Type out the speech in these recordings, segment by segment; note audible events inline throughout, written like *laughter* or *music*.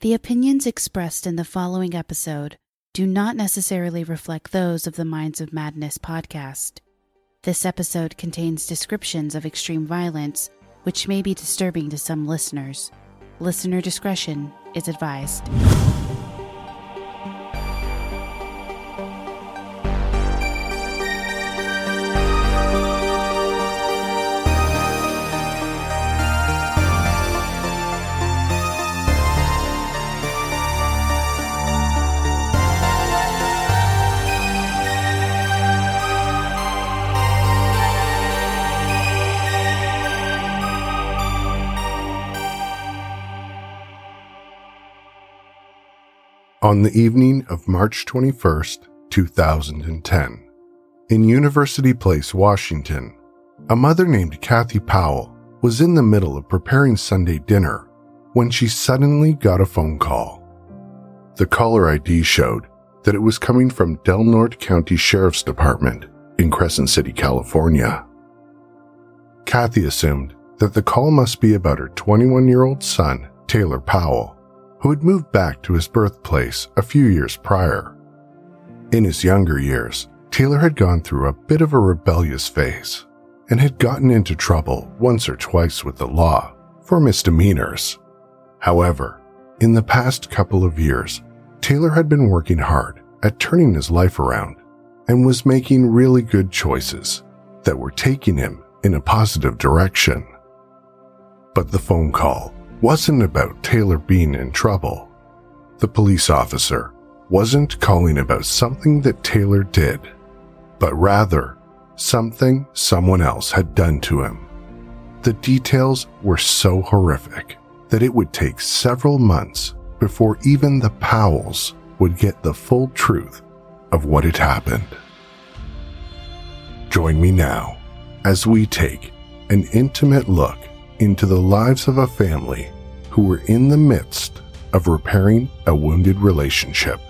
The opinions expressed in the following episode do not necessarily reflect those of the Minds of Madness podcast. This episode contains descriptions of extreme violence, which may be disturbing to some listeners. Listener discretion is advised. On the evening of March 21, 2010, in University Place, Washington, a mother named Kathy Powell was in the middle of preparing Sunday dinner when she suddenly got a phone call. The caller ID showed that it was coming from Del Norte County Sheriff's Department in Crescent City, California. Kathy assumed that the call must be about her 21 year old son, Taylor Powell, who had moved back to his birthplace a few years prior. In his younger years, Taylor had gone through a bit of a rebellious phase and had gotten into trouble once or twice with the law for misdemeanors. However, in the past couple of years, Taylor had been working hard at turning his life around and was making really good choices that were taking him in a positive direction. But the phone call wasn't about Taylor being in trouble. The police officer wasn't calling about something that Taylor did, but rather something someone else had done to him. The details were so horrific that it would take several months before even the Powells would get the full truth of what had happened. Join me now as we take an intimate look into the lives of a family who were in the midst of repairing a wounded relationship.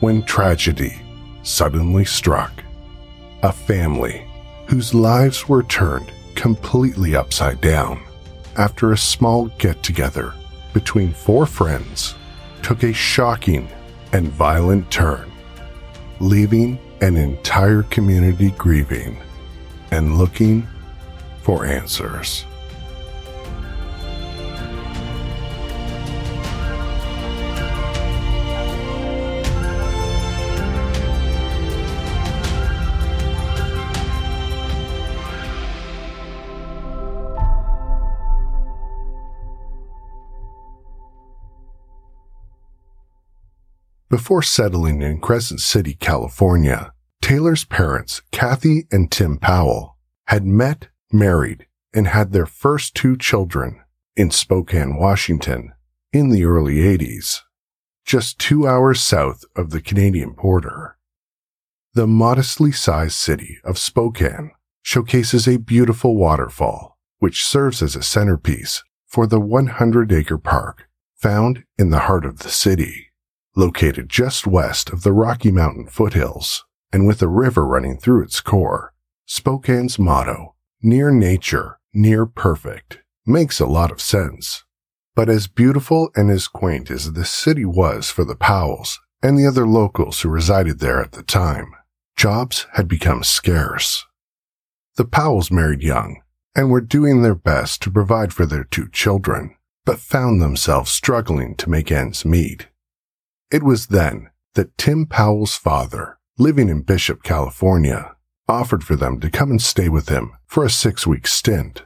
When tragedy suddenly struck, a family whose lives were turned completely upside down after a small get together between four friends took a shocking and violent turn, leaving an entire community grieving and looking for answers. Before settling in Crescent City, California, Taylor's parents, Kathy and Tim Powell, had met, married, and had their first two children in Spokane, Washington in the early 80s, just two hours south of the Canadian border. The modestly sized city of Spokane showcases a beautiful waterfall, which serves as a centerpiece for the 100 acre park found in the heart of the city located just west of the Rocky Mountain foothills and with a river running through its core. Spokane's motto, near nature, near perfect, makes a lot of sense. But as beautiful and as quaint as the city was for the Powells and the other locals who resided there at the time, jobs had become scarce. The Powells married young and were doing their best to provide for their two children, but found themselves struggling to make ends meet. It was then that Tim Powell's father, living in Bishop, California, offered for them to come and stay with him for a six week stint.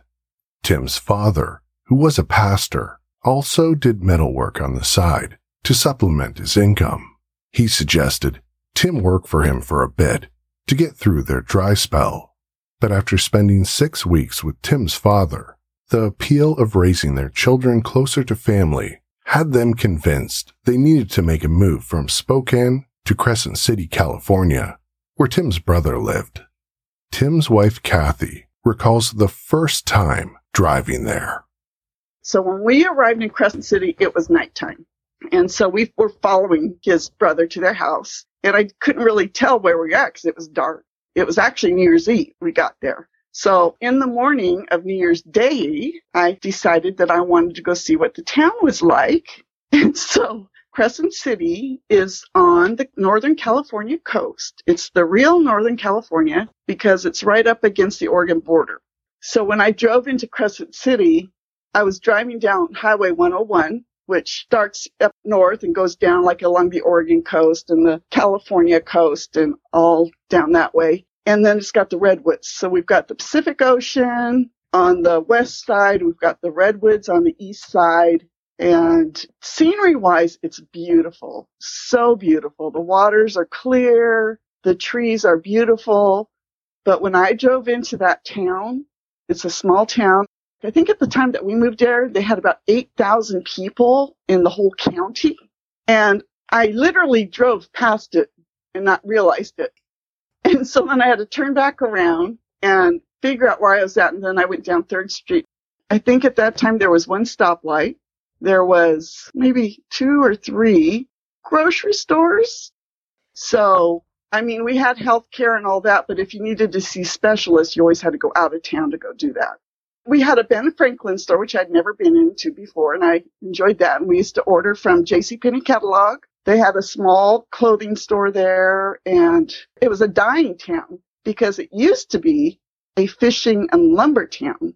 Tim's father, who was a pastor, also did metal work on the side to supplement his income. He suggested Tim work for him for a bit to get through their dry spell. But after spending six weeks with Tim's father, the appeal of raising their children closer to family had them convinced they needed to make a move from Spokane to Crescent City, California, where Tim's brother lived. Tim's wife, Kathy, recalls the first time driving there. So when we arrived in Crescent City, it was nighttime. And so we were following his brother to their house. And I couldn't really tell where we were at because it was dark. It was actually New Year's Eve we got there. So in the morning of New Year's Day, I decided that I wanted to go see what the town was like. And *laughs* so Crescent City is on the Northern California coast. It's the real Northern California because it's right up against the Oregon border. So when I drove into Crescent City, I was driving down Highway 101, which starts up north and goes down like along the Oregon coast and the California coast and all down that way. And then it's got the redwoods. So we've got the Pacific Ocean on the west side. We've got the redwoods on the east side. And scenery wise, it's beautiful. So beautiful. The waters are clear. The trees are beautiful. But when I drove into that town, it's a small town. I think at the time that we moved there, they had about 8,000 people in the whole county. And I literally drove past it and not realized it. *laughs* And so then I had to turn back around and figure out where I was at. And then I went down Third Street. I think at that time there was one stoplight there was maybe two or three grocery stores. So, I mean, we had health care and all that, but if you needed to see specialists, you always had to go out of town to go do that. We had a Ben Franklin store, which I'd never been into before, and I enjoyed that. And we used to order from JCPenney catalog. They had a small clothing store there, and it was a dying town because it used to be a fishing and lumber town.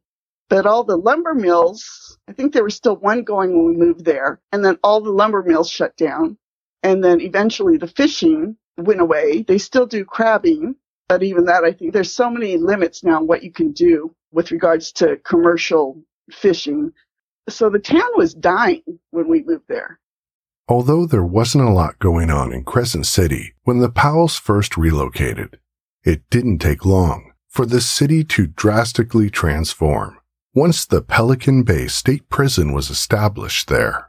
But all the lumber mills, I think there was still one going when we moved there, and then all the lumber mills shut down. And then eventually the fishing went away. They still do crabbing, but even that, I think there's so many limits now what you can do with regards to commercial fishing. So the town was dying when we moved there. Although there wasn't a lot going on in Crescent City when the Powells first relocated, it didn't take long for the city to drastically transform once the Pelican Bay State Prison was established there.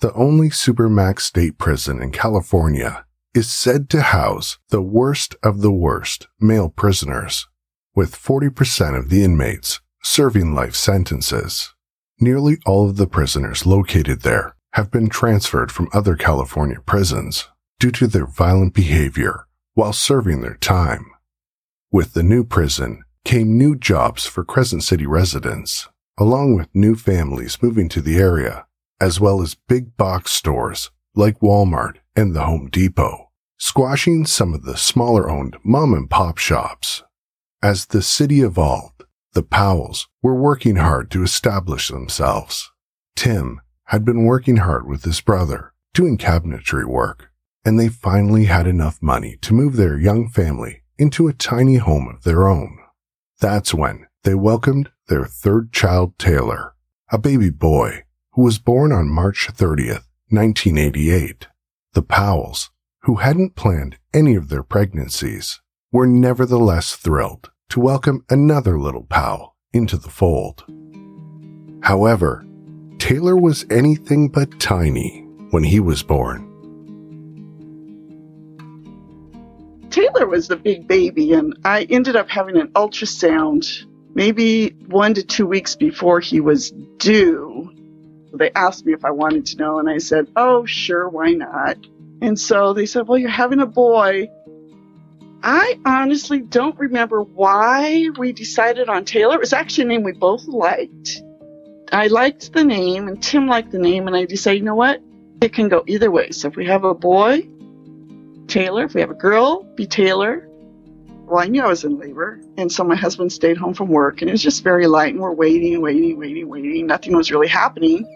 The only Supermax state prison in California is said to house the worst of the worst male prisoners, with 40% of the inmates serving life sentences. Nearly all of the prisoners located there have been transferred from other California prisons due to their violent behavior while serving their time. With the new prison, came new jobs for Crescent City residents, along with new families moving to the area, as well as big box stores like Walmart and the Home Depot, squashing some of the smaller owned mom and pop shops. As the city evolved, the Powells were working hard to establish themselves. Tim had been working hard with his brother, doing cabinetry work, and they finally had enough money to move their young family into a tiny home of their own. That's when they welcomed their third child, Taylor, a baby boy who was born on March 30th, 1988. The Powells, who hadn't planned any of their pregnancies, were nevertheless thrilled to welcome another little Powell into the fold. However, Taylor was anything but tiny when he was born. Taylor was the big baby, and I ended up having an ultrasound maybe one to two weeks before he was due. They asked me if I wanted to know, and I said, Oh, sure, why not? And so they said, Well, you're having a boy. I honestly don't remember why we decided on Taylor. It was actually a name we both liked. I liked the name, and Tim liked the name, and I decided, you know what? It can go either way. So if we have a boy, Taylor. If we have a girl, be Taylor. Well, I knew I was in labor. And so my husband stayed home from work and it was just very light and we're waiting, waiting, waiting, waiting. Nothing was really happening.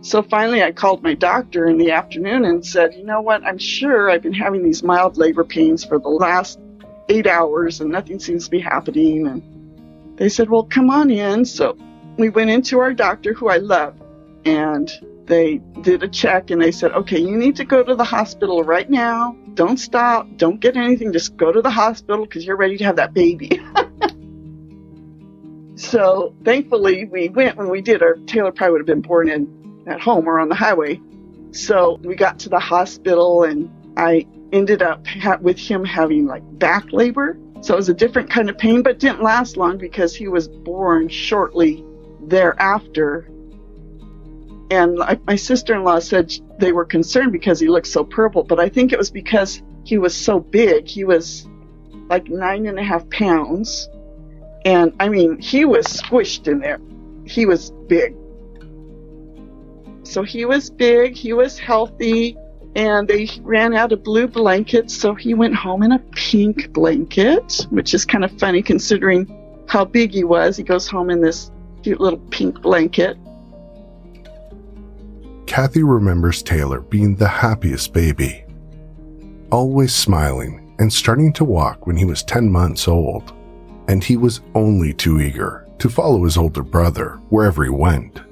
So finally I called my doctor in the afternoon and said, you know what? I'm sure I've been having these mild labor pains for the last eight hours and nothing seems to be happening. And they said, well, come on in. So we went into our doctor who I love and they did a check and they said, okay, you need to go to the hospital right now. Don't stop. Don't get anything. Just go to the hospital because you're ready to have that baby. *laughs* so thankfully we went when we did. Our Taylor probably would have been born in at home or on the highway. So we got to the hospital and I ended up ha- with him having like back labor. So it was a different kind of pain, but didn't last long because he was born shortly thereafter and my sister-in-law said they were concerned because he looked so purple, but I think it was because he was so big. He was like nine and a half pounds. And I mean, he was squished in there. He was big. So he was big, he was healthy, and they ran out of blue blankets, so he went home in a pink blanket, which is kind of funny considering how big he was. He goes home in this cute little pink blanket. Kathy remembers Taylor being the happiest baby, always smiling and starting to walk when he was 10 months old, and he was only too eager to follow his older brother wherever he went.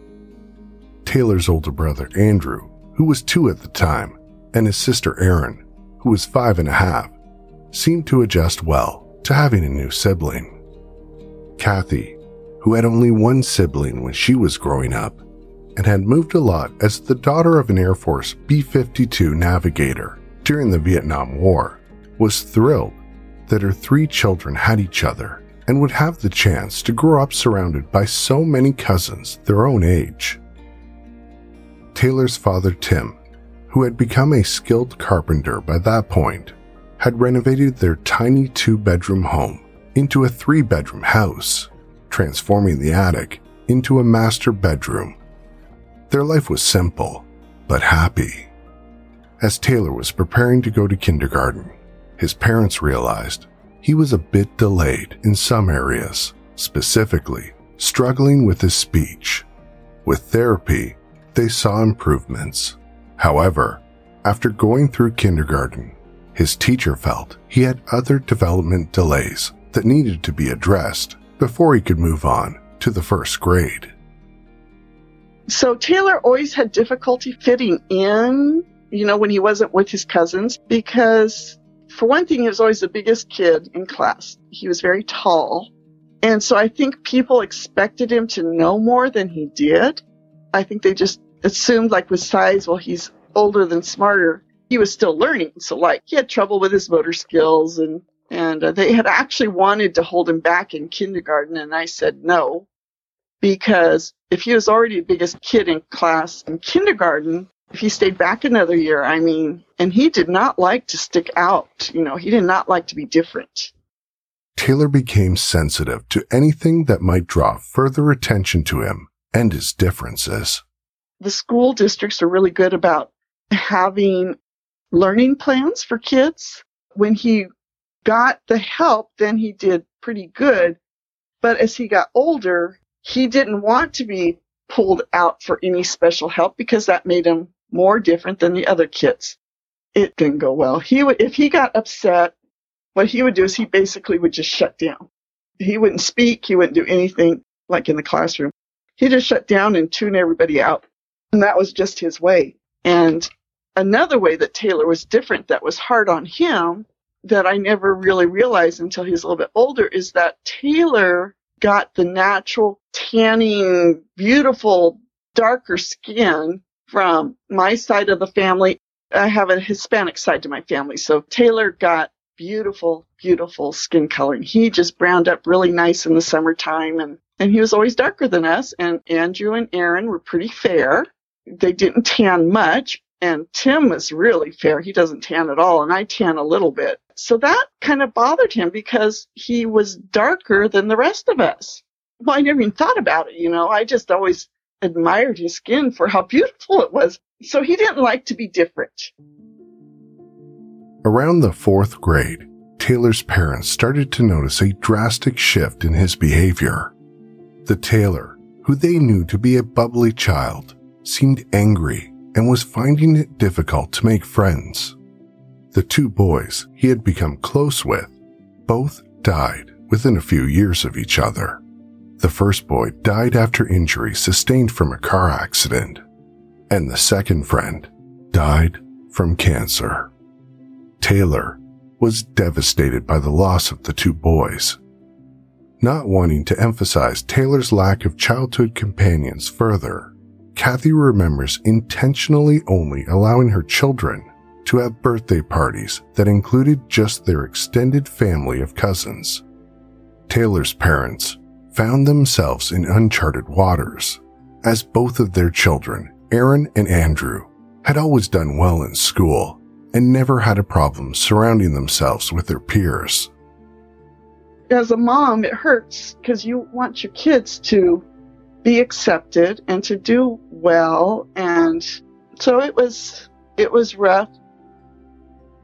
Taylor's older brother, Andrew, who was two at the time, and his sister, Erin, who was five and a half, seemed to adjust well to having a new sibling. Kathy, who had only one sibling when she was growing up, and had moved a lot as the daughter of an Air Force B 52 navigator during the Vietnam War, was thrilled that her three children had each other and would have the chance to grow up surrounded by so many cousins their own age. Taylor's father, Tim, who had become a skilled carpenter by that point, had renovated their tiny two bedroom home into a three bedroom house, transforming the attic into a master bedroom. Their life was simple, but happy. As Taylor was preparing to go to kindergarten, his parents realized he was a bit delayed in some areas, specifically struggling with his speech. With therapy, they saw improvements. However, after going through kindergarten, his teacher felt he had other development delays that needed to be addressed before he could move on to the first grade. So Taylor always had difficulty fitting in, you know, when he wasn't with his cousins because for one thing, he was always the biggest kid in class. He was very tall. And so I think people expected him to know more than he did. I think they just assumed like with size, well, he's older than smarter. He was still learning. So like he had trouble with his motor skills and, and uh, they had actually wanted to hold him back in kindergarten. And I said no, because if he was already the biggest kid in class in kindergarten, if he stayed back another year, I mean, and he did not like to stick out. You know, he did not like to be different. Taylor became sensitive to anything that might draw further attention to him and his differences. The school districts are really good about having learning plans for kids. When he got the help, then he did pretty good. But as he got older, he didn't want to be pulled out for any special help because that made him more different than the other kids. It didn't go well. He would, if he got upset, what he would do is he basically would just shut down. He wouldn't speak. He wouldn't do anything like in the classroom. He just shut down and tune everybody out. And that was just his way. And another way that Taylor was different that was hard on him that I never really realized until he's a little bit older is that Taylor got the natural tanning, beautiful, darker skin from my side of the family. I have a Hispanic side to my family. So Taylor got beautiful, beautiful skin coloring. He just browned up really nice in the summertime and, and he was always darker than us. And Andrew and Erin were pretty fair. They didn't tan much. And Tim was really fair. He doesn't tan at all. And I tan a little bit. So that kind of bothered him because he was darker than the rest of us. Well, I never even thought about it, you know. I just always admired his skin for how *laughs* beautiful it was. So he didn't like to be different. Around the fourth grade, Taylor's parents started to notice a drastic shift in his behavior. The Taylor, who they knew to be a bubbly child, seemed angry and was finding it difficult to make friends. The two boys he had become close with both died within a few years of each other. The first boy died after injuries sustained from a car accident, and the second friend died from cancer. Taylor was devastated by the loss of the two boys. Not wanting to emphasize Taylor's lack of childhood companions further, Kathy remembers intentionally only allowing her children to have birthday parties that included just their extended family of cousins. Taylor's parents found themselves in uncharted waters, as both of their children, Erin and Andrew, had always done well in school and never had a problem surrounding themselves with their peers. As a mom, it hurts because you want your kids to be accepted and to do well. And so it was, it was rough.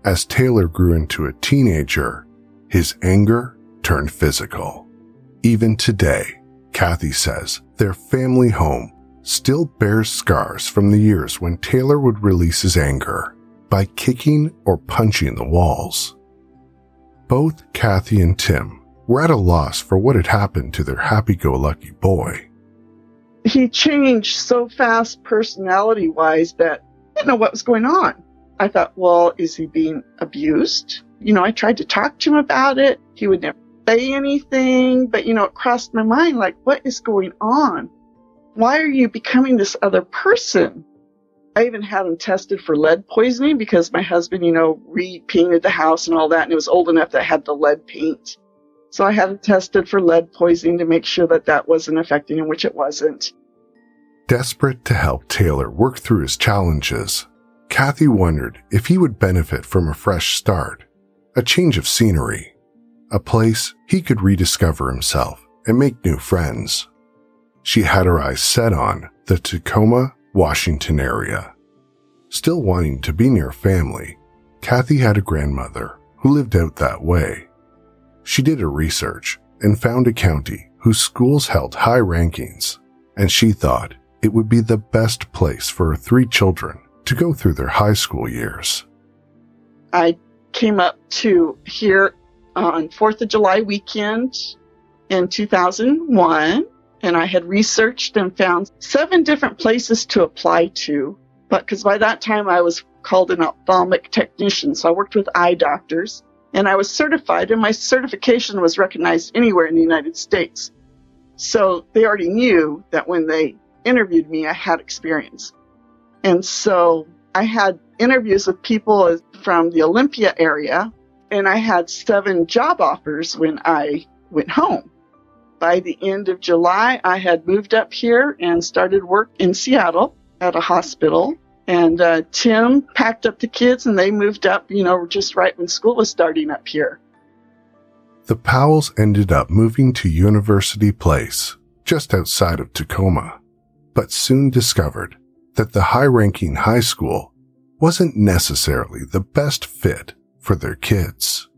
As Taylor grew into a teenager, his anger turned physical. Even today, Kathy says their family home still bears scars from the years when Taylor would release his anger by kicking or punching the walls. Both Kathy and Tim were at a loss for what had happened to their happy go lucky boy. He changed so fast personality wise that I didn't know what was going on. I thought, well, is he being abused? You know, I tried to talk to him about it. He would never say anything, but you know, it crossed my mind like, what is going on? Why are you becoming this other person? I even had him tested for lead poisoning because my husband, you know, repainted the house and all that, and it was old enough that had the lead paint. So I had him tested for lead poisoning to make sure that that wasn't affecting him, which it wasn't. Desperate to help Taylor work through his challenges, Kathy wondered if he would benefit from a fresh start, a change of scenery, a place he could rediscover himself and make new friends. She had her eyes set on the Tacoma, Washington area. Still wanting to be near family, Kathy had a grandmother who lived out that way. She did her research and found a county whose schools held high rankings, and she thought it would be the best place for her three children to go through their high school years. I came up to here on 4th of July weekend in 2001, and I had researched and found seven different places to apply to. But because by that time I was called an ophthalmic technician, so I worked with eye doctors, and I was certified, and my certification was recognized anywhere in the United States. So they already knew that when they interviewed me, I had experience. And so I had interviews with people from the Olympia area, and I had seven job offers when I went home. By the end of July, I had moved up here and started work in Seattle at a hospital. And uh, Tim packed up the kids and they moved up, you know, just right when school was starting up here. The Powells ended up moving to University Place, just outside of Tacoma, but soon discovered that the high ranking high school wasn't necessarily the best fit for their kids.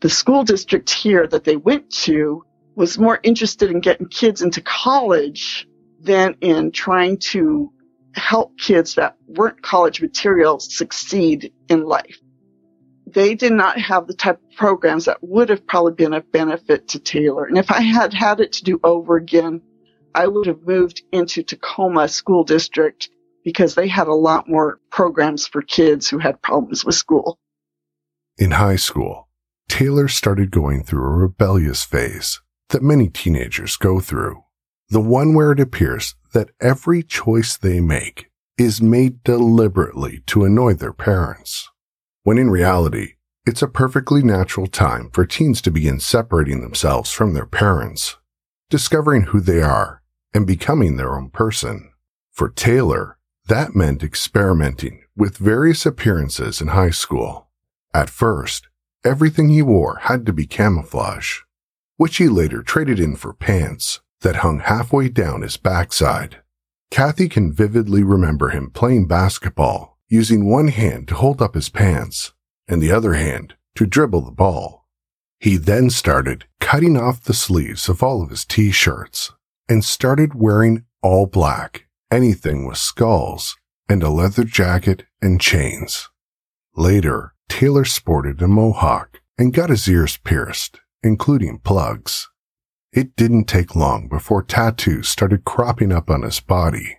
The school district here that they went to was more interested in getting kids into college than in trying to help kids that weren't college material succeed in life. They did not have the type of programs that would have probably been of benefit to Taylor. And if I had had it to do over again, I would have moved into Tacoma School District because they had a lot more programs for kids who had problems with school. In high school, Taylor started going through a rebellious phase that many teenagers go through. The one where it appears that every choice they make is made deliberately to annoy their parents. When in reality, it's a perfectly natural time for teens to begin separating themselves from their parents, discovering who they are and becoming their own person. For Taylor, that meant experimenting with various appearances in high school. At first, everything he wore had to be camouflage, which he later traded in for pants that hung halfway down his backside. Kathy can vividly remember him playing basketball using one hand to hold up his pants and the other hand to dribble the ball. He then started cutting off the sleeves of all of his t-shirts and started wearing all black, anything with skulls, and a leather jacket and chains. Later, Taylor sported a mohawk and got his ears pierced, including plugs. It didn't take long before tattoos started cropping up on his body.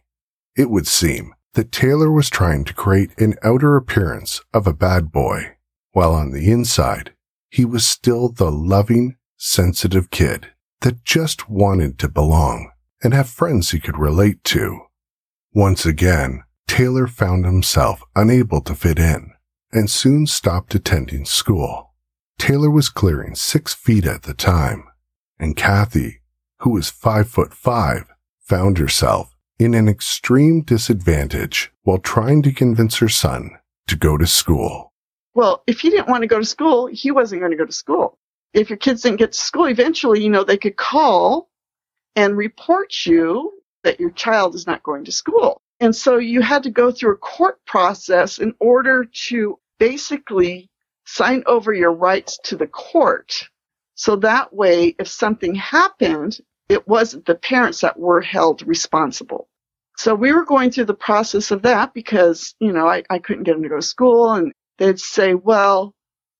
It would seem that Taylor was trying to create an outer appearance of a bad boy, while on the inside, he was still the loving, sensitive kid that just wanted to belong and have friends he could relate to. Once again, Taylor found himself unable to fit in and soon stopped attending school. Taylor was clearing six feet at the time, and Kathy, who was five foot five, found herself in an extreme disadvantage while trying to convince her son to go to school. Well, if he didn't want to go to school, he wasn't going to go to school. If your kids didn't get to school, eventually, you know, they could call and report you. that your child is not going to school. And so you had to go through a court process in order to basically sign over your rights to the court. So that way, if something happened, it wasn't the parents that were held responsible. So we were going through the process of that because, you know, I, I couldn't get him to go to school and they'd say, well,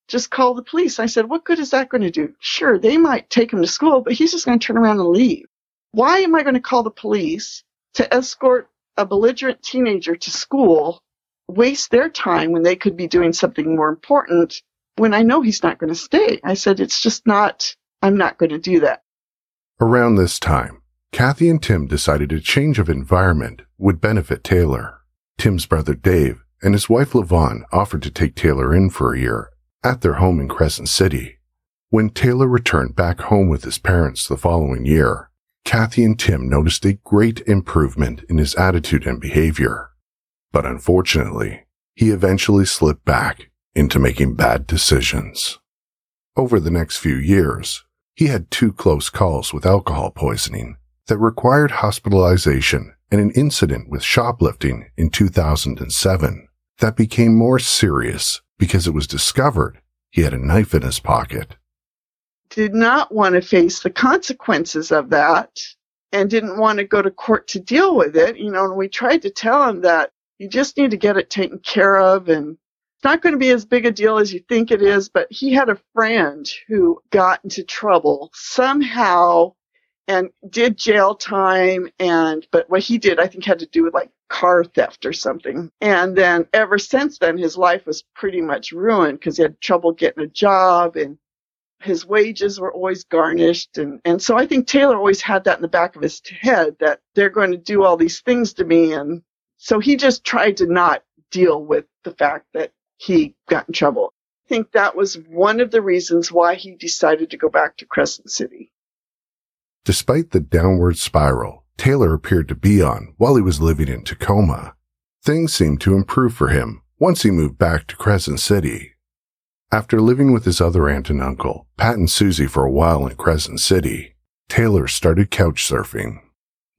just call the police. I said, what good is that going to do? Sure, they might take him to school, but he's just going to turn around and leave. Why am I going to call the police to escort a belligerent teenager to school, waste their time when they could be doing something more important when I know he's not going to stay? I said, it's just not, I'm not going to do that. Around this time, Kathy and Tim decided a change of environment would benefit Taylor. Tim's brother Dave and his wife Levon offered to take Taylor in for a year at their home in Crescent City. When Taylor returned back home with his parents the following year, Kathy and Tim noticed a great improvement in his attitude and behavior. But unfortunately, he eventually slipped back into making bad decisions. Over the next few years, he had two close calls with alcohol poisoning that required hospitalization and an incident with shoplifting in 2007 that became more serious because it was discovered he had a knife in his pocket. Did not want to face the consequences of that and didn't want to go to court to deal with it. You know, and we tried to tell him that you just need to get it taken care of and it's not going to be as big a deal as you think it is, but he had a friend who got into trouble somehow and did jail time and but what he did I think had to do with like car theft or something. And then ever since then his life was pretty much ruined because he had trouble getting a job and his wages were always garnished and and so I think Taylor always had that in the back of his head that they're going to do all these things to me and so he just tried to not deal with the fact that he got in trouble. I think that was one of the reasons why he decided to go back to Crescent City. Despite the downward spiral Taylor appeared to be on while he was living in Tacoma, things seemed to improve for him once he moved back to Crescent City. After living with his other aunt and uncle, Pat and Susie, for a while in Crescent City, Taylor started couch surfing.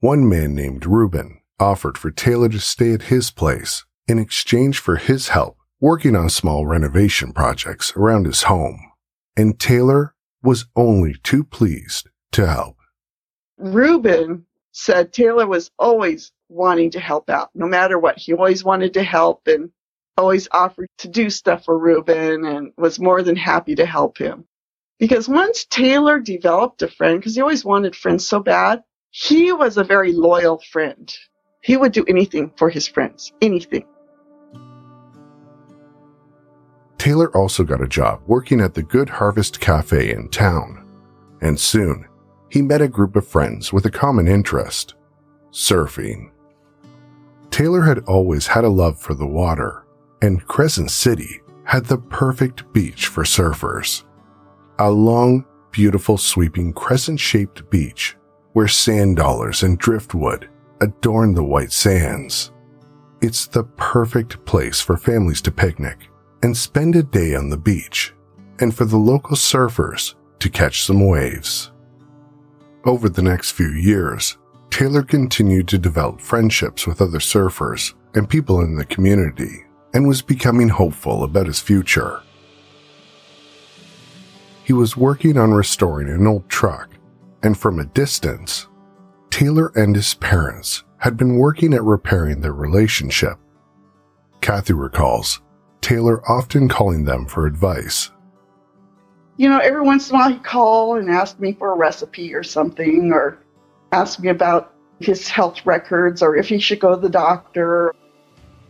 One man named Ruben offered for Taylor to stay at his place in exchange for his help working on small renovation projects around his home, and Taylor was only too pleased to help. Ruben said Taylor was always wanting to help out, no matter what. He always wanted to help and always offered to do stuff for Ruben and was more than happy to help him. Because once Taylor developed a friend, because he always wanted friends so bad, he was a very loyal friend. He would do anything for his friends, anything. Taylor also got a job working at the Good Harvest Cafe in town. And soon, he met a group of friends with a common interest surfing. Taylor had always had a love for the water, and Crescent City had the perfect beach for surfers. A long, beautiful, sweeping crescent shaped beach where sand dollars and driftwood adorn the white sands. It's the perfect place for families to picnic and spend a day on the beach, and for the local surfers to catch some waves. Over the next few years, Taylor continued to develop friendships with other surfers and people in the community and was becoming hopeful about his future. He was working on restoring an old truck, and from a distance, Taylor and his parents had been working at repairing their relationship. Kathy recalls Taylor often calling them for advice you know, every once in a while he'd call and ask me for a recipe or something, or ask me about his health records or if he should go to the doctor.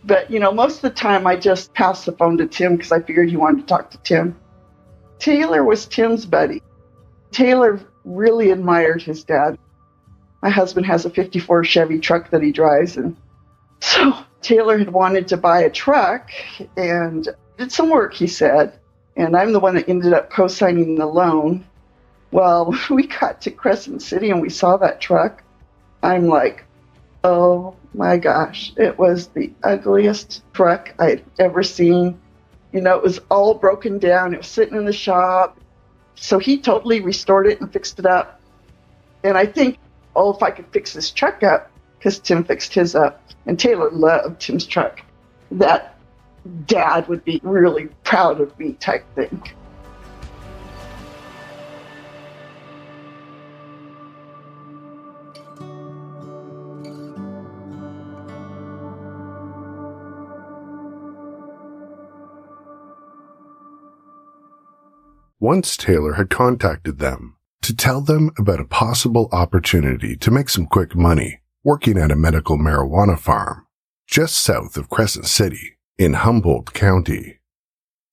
But, you know, most of the time I just passed the phone to Tim because I figured he wanted to talk to Tim. Taylor was Tim's buddy. Taylor really admired his dad. My husband has a 54 Chevy truck that he drives. And so Taylor had wanted to buy a truck and did some work, he said and I'm the one that ended up co signing the loan. Well, *laughs* we got to Crescent City and we saw that truck. I'm like, oh my gosh, it was the ugliest truck I'd ever seen. You know, it was all broken down, it was sitting in the shop. So he totally restored it and fixed it up. And I think, oh, if I could fix this truck up, because Tim fixed his up. And Taylor loved Tim's truck. That dad would be really proud of me type thing. Once Taylor had contacted them to tell them about a possible opportunity to make some quick money working at a medical marijuana farm just south of Crescent City in Humboldt County.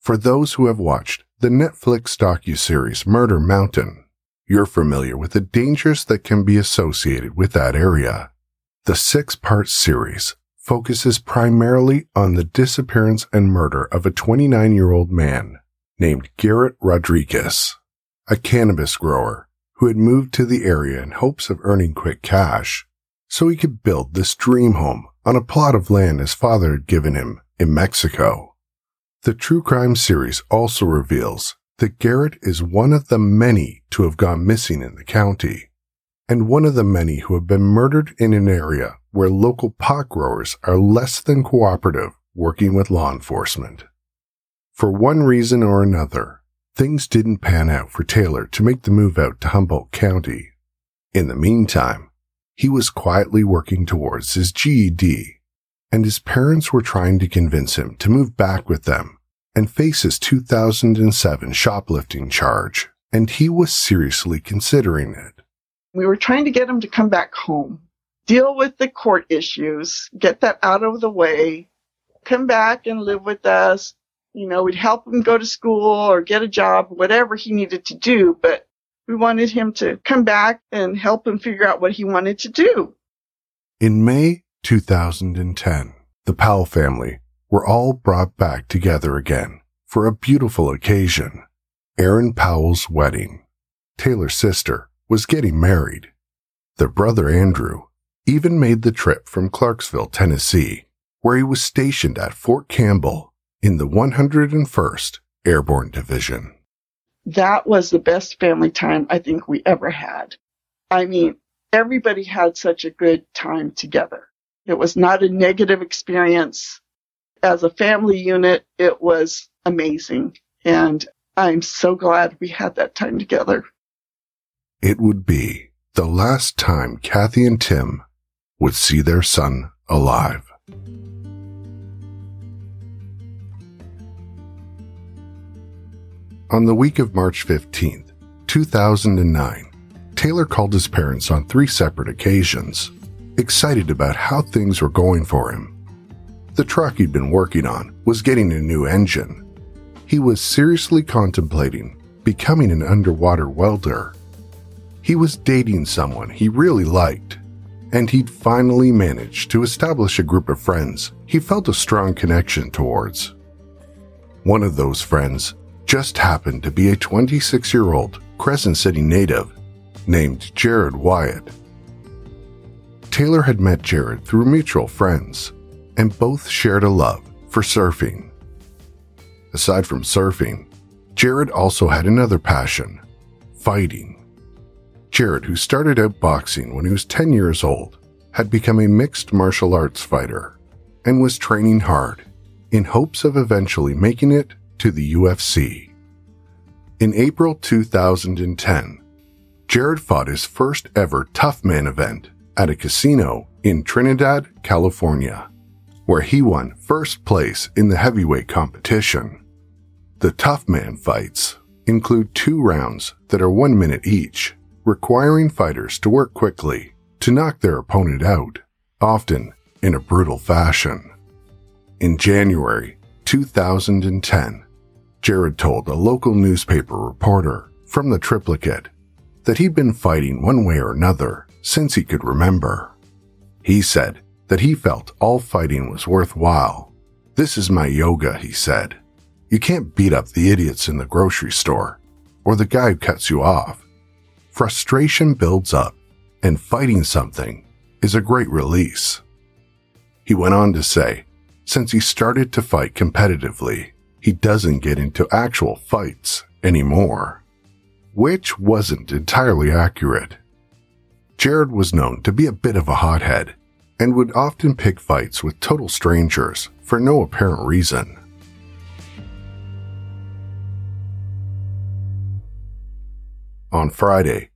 For those who have watched the Netflix docuseries Murder Mountain, you're familiar with the dangers that can be associated with that area. The six-part series focuses primarily on the disappearance and murder of a 29-year-old man named Garrett Rodriguez, a cannabis grower who had moved to the area in hopes of earning quick cash so he could build this dream home on a plot of land his father had given him in Mexico. The true crime series also reveals that Garrett is one of the many to have gone missing in the county, and one of the many who have been murdered in an area where local pot growers are less than cooperative working with law enforcement. For one reason or another, things didn't pan out for Taylor to make the move out to Humboldt County. In the meantime, he was quietly working towards his GED, and his parents were trying to convince him to move back with them and face his 2007 shoplifting charge, and he was seriously considering it. We were trying to get him to come back home, deal with the court issues, get that out of the way, come back and live with us, you know, we'd help him go to school or get a job, whatever he needed to do, but we wanted him to come back and help him figure out what he wanted to do. In May 2010, the Powell family were all brought back together again for a beautiful occasion. Erin Powell's wedding. Taylor's sister was getting married. Their brother Andrew even made the trip from Clarksville, Tennessee, where he was stationed at Fort Campbell in the 101st Airborne Division. That was the best family time I think we ever had. I mean, everybody had such a good time together. It was not a negative experience. As a family unit, it was amazing. And I'm so glad we had that time together. It would be the last time Kathy and Tim would see their son alive. On the week of March 15th, 2009, Taylor called his parents on three separate occasions, excited about how things were going for him. The truck he'd been working on was getting a new engine. He was seriously contemplating becoming an underwater welder. He was dating someone he really liked, and he'd finally managed to establish a group of friends he felt a strong connection towards. One of those friends just happened to be a 26 year old Crescent City native named Jared Wyatt. Taylor had met Jared through mutual friends, and both shared a love for surfing. Aside from surfing, Jared also had another passion fighting. Jared, who started out boxing when he was 10 years old, had become a mixed martial arts fighter and was training hard in hopes of eventually making it to the UFC. In April 2010, Jared fought his first ever Tough Man event at a casino in Trinidad, California, where he won first place in the heavyweight competition. The Tough Man fights include two rounds that are one minute each, requiring fighters to work quickly to knock their opponent out, often in a brutal fashion. In January 2010, Jared told a local newspaper reporter from the triplicate that he'd been fighting one way or another since he could remember. He said that he felt all fighting was worthwhile. This is my yoga, he said. You can't beat up the idiots in the grocery store or the guy who cuts you off. Frustration builds up, and fighting something is a great release. He went on to say, since he started to fight competitively, he doesn't get into actual fights anymore. Which wasn't entirely accurate. Jared was known to be a bit of a hothead and would often pick fights with total strangers for no apparent reason. On Friday,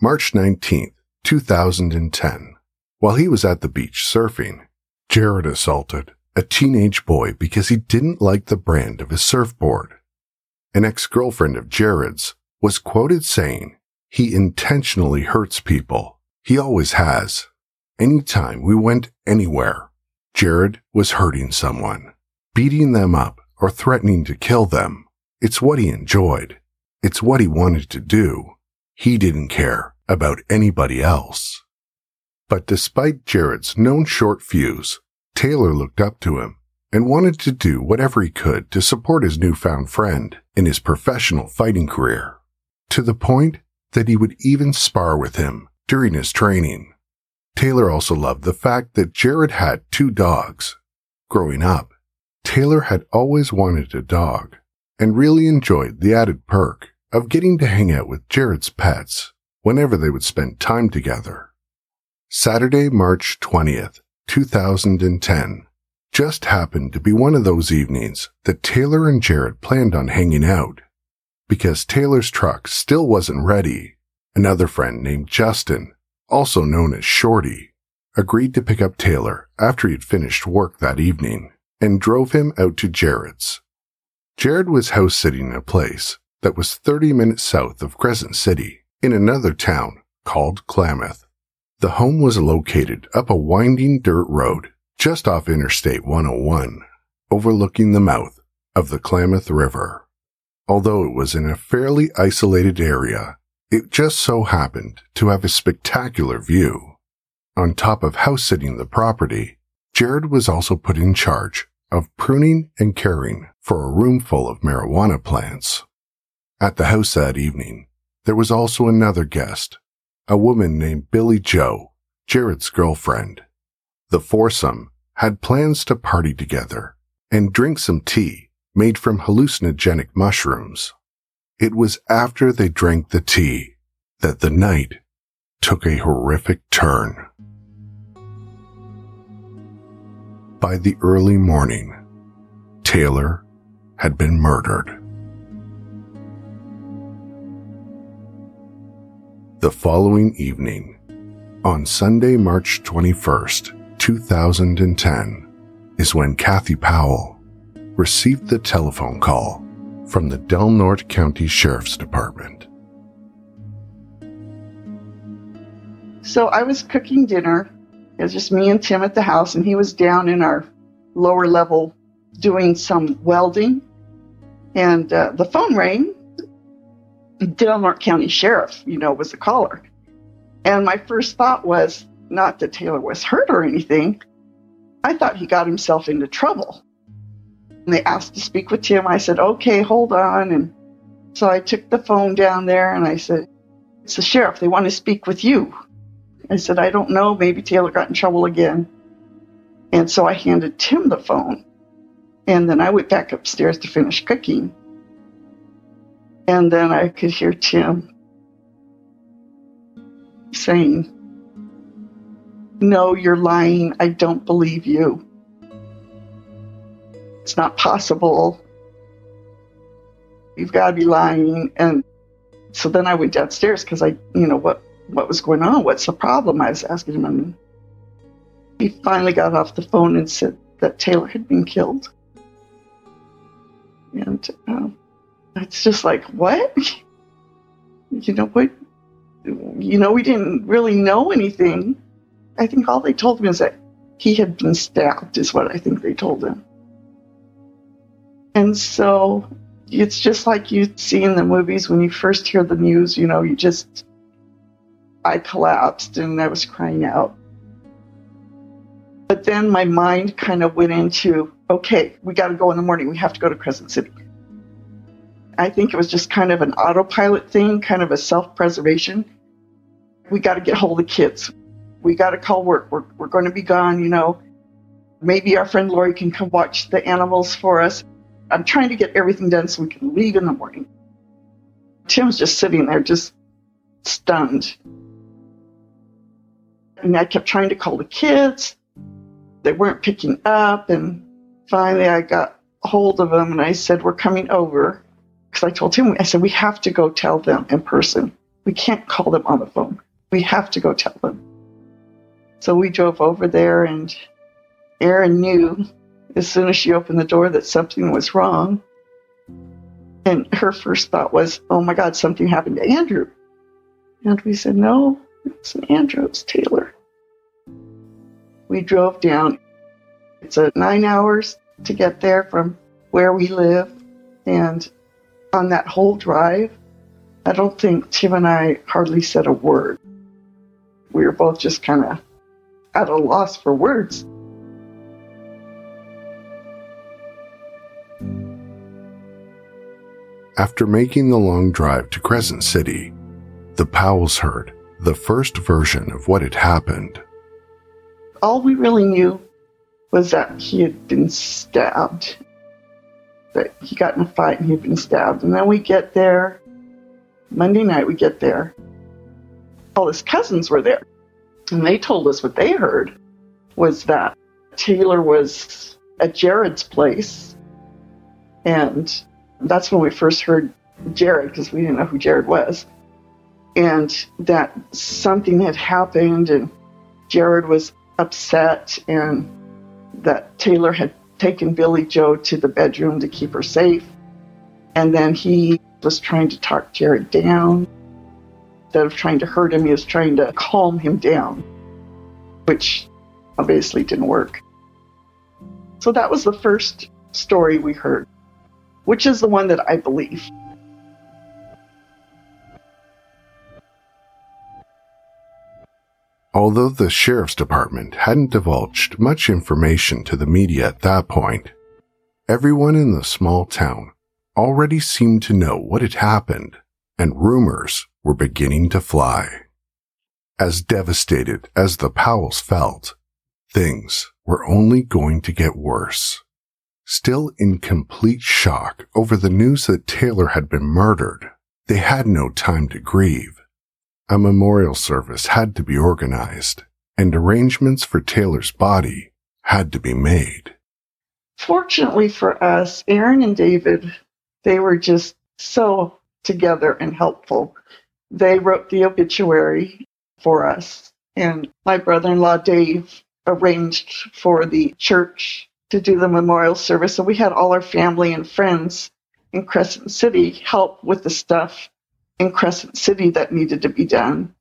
March 19, 2010, while he was at the beach surfing, Jared assaulted a teenage boy because he didn't like the brand of his surfboard. An ex-girlfriend of Jared's was quoted saying, he intentionally hurts people. He always has. Anytime we went anywhere, Jared was hurting someone, beating them up or threatening to kill them. It's what he enjoyed. It's what he wanted to do. He didn't care about anybody else. But despite Jared's known short fuse, Taylor looked up to him and wanted to do whatever he could to support his newfound friend in his professional fighting career, to the point that he would even spar with him during his training. Taylor also loved the fact that Jared had two dogs. Growing up, Taylor had always wanted a dog and really enjoyed the added perk of getting to hang out with Jared's pets whenever they would spend time together. Saturday, March 20th, 2010 just happened to be one of those evenings that Taylor and Jared planned on hanging out. Because Taylor's truck still wasn't ready, another friend named Justin, also known as Shorty, agreed to pick up Taylor after he'd finished work that evening and drove him out to Jared's. Jared was house sitting in a place that was 30 minutes south of Crescent City in another town called Klamath. The home was located up a winding dirt road just off Interstate 101, overlooking the mouth of the Klamath River. Although it was in a fairly isolated area, it just so happened to have a spectacular view. On top of house sitting the property, Jared was also put in charge of pruning and caring for a room full of marijuana plants. At the house that evening, there was also another guest, a woman named Billy Joe, Jared's girlfriend. The foursome had plans to party together and drink some tea made from hallucinogenic mushrooms. It was after they drank the tea that the night took a horrific turn. By the early morning, Taylor had been murdered. The following evening, on Sunday, March 21st, 2010, is when Kathy Powell received the telephone call from the Del Norte County Sheriff's Department. So I was cooking dinner. It was just me and Tim at the house, and he was down in our lower level doing some welding. And uh, the phone rang, Del Norte County Sheriff, you know, was the caller. And my first thought was not that Taylor was hurt or anything. I thought he got himself into trouble. And they asked to speak with Tim. I said, okay, hold on. And so I took the phone down there and I said, it's the sheriff. They want to speak with you. I said, I don't know. Maybe Taylor got in trouble again. And so I handed Tim the phone. And then I went back upstairs to finish cooking. And then I could hear Tim saying, No, you're lying. I don't believe you. It's not possible. You've got to be lying. And so then I went downstairs because I, you know, what, what was going on? What's the problem? I was asking him. And he finally got off the phone and said that Taylor had been killed. And um, it's just like, what? you know what? You know, we didn't really know anything. I think all they told him is that he had been stabbed, is what I think they told him. And so it's just like you see in the movies when you first hear the news, you know, you just, I collapsed and I was crying out. But then my mind kind of went into, okay, we got to go in the morning. We have to go to Crescent City. I think it was just kind of an autopilot thing, kind of a self preservation. We got to get hold of the kids. We got to call work. We're, we're going to be gone, you know. Maybe our friend Lori can come watch the animals for us. I'm trying to get everything done so we can leave in the morning. Tim's just sitting there, just stunned. And I kept trying to call the kids. they weren't picking up. And finally, I got hold of them and I said, We're coming over. Because I told him, I said, We have to go tell them in person. We can't call them on the phone. We have to go tell them. So we drove over there, and Erin knew as soon as she opened the door that something was wrong. And her first thought was, Oh my God, something happened to Andrew. And we said, No, it's Andrew, it's Taylor. We drove down. It's a nine hours to get there from where we live. And on that whole drive, I don't think Tim and I hardly said a word. We were both just kind of at a loss for words. After making the long drive to Crescent City, the Powells heard the first version of what had happened. All we really knew was that he had been stabbed. That he got in a fight and he had been stabbed. And then we get there, Monday night, we get there. All his cousins were there. And they told us what they heard was that Taylor was at Jared's place. And that's when we first heard Jared because we didn't know who Jared was. And that something had happened and Jared was upset and that Taylor had taken Billy Joe to the bedroom to keep her safe. And then he was trying to talk Jared down. Instead of trying to hurt him, he was trying to calm him down, which obviously didn't work. So that was the first story we heard, which is the one that I believe. Although the sheriff's department hadn't divulged much information to the media at that point, everyone in the small town already seemed to know what had happened, and rumors were beginning to fly. As devastated as the Powells felt, things were only going to get worse. Still in complete shock over the news that Taylor had been murdered, they had no time to grieve. A memorial service had to be organized, and arrangements for Taylor's body had to be made. Fortunately for us, Erin and David, they were just so together and helpful. They wrote the obituary for us, and my brother in law, Dave, arranged for the church to do the memorial service. So we had all our family and friends in Crescent City help with the stuff in Crescent City that needed to be done.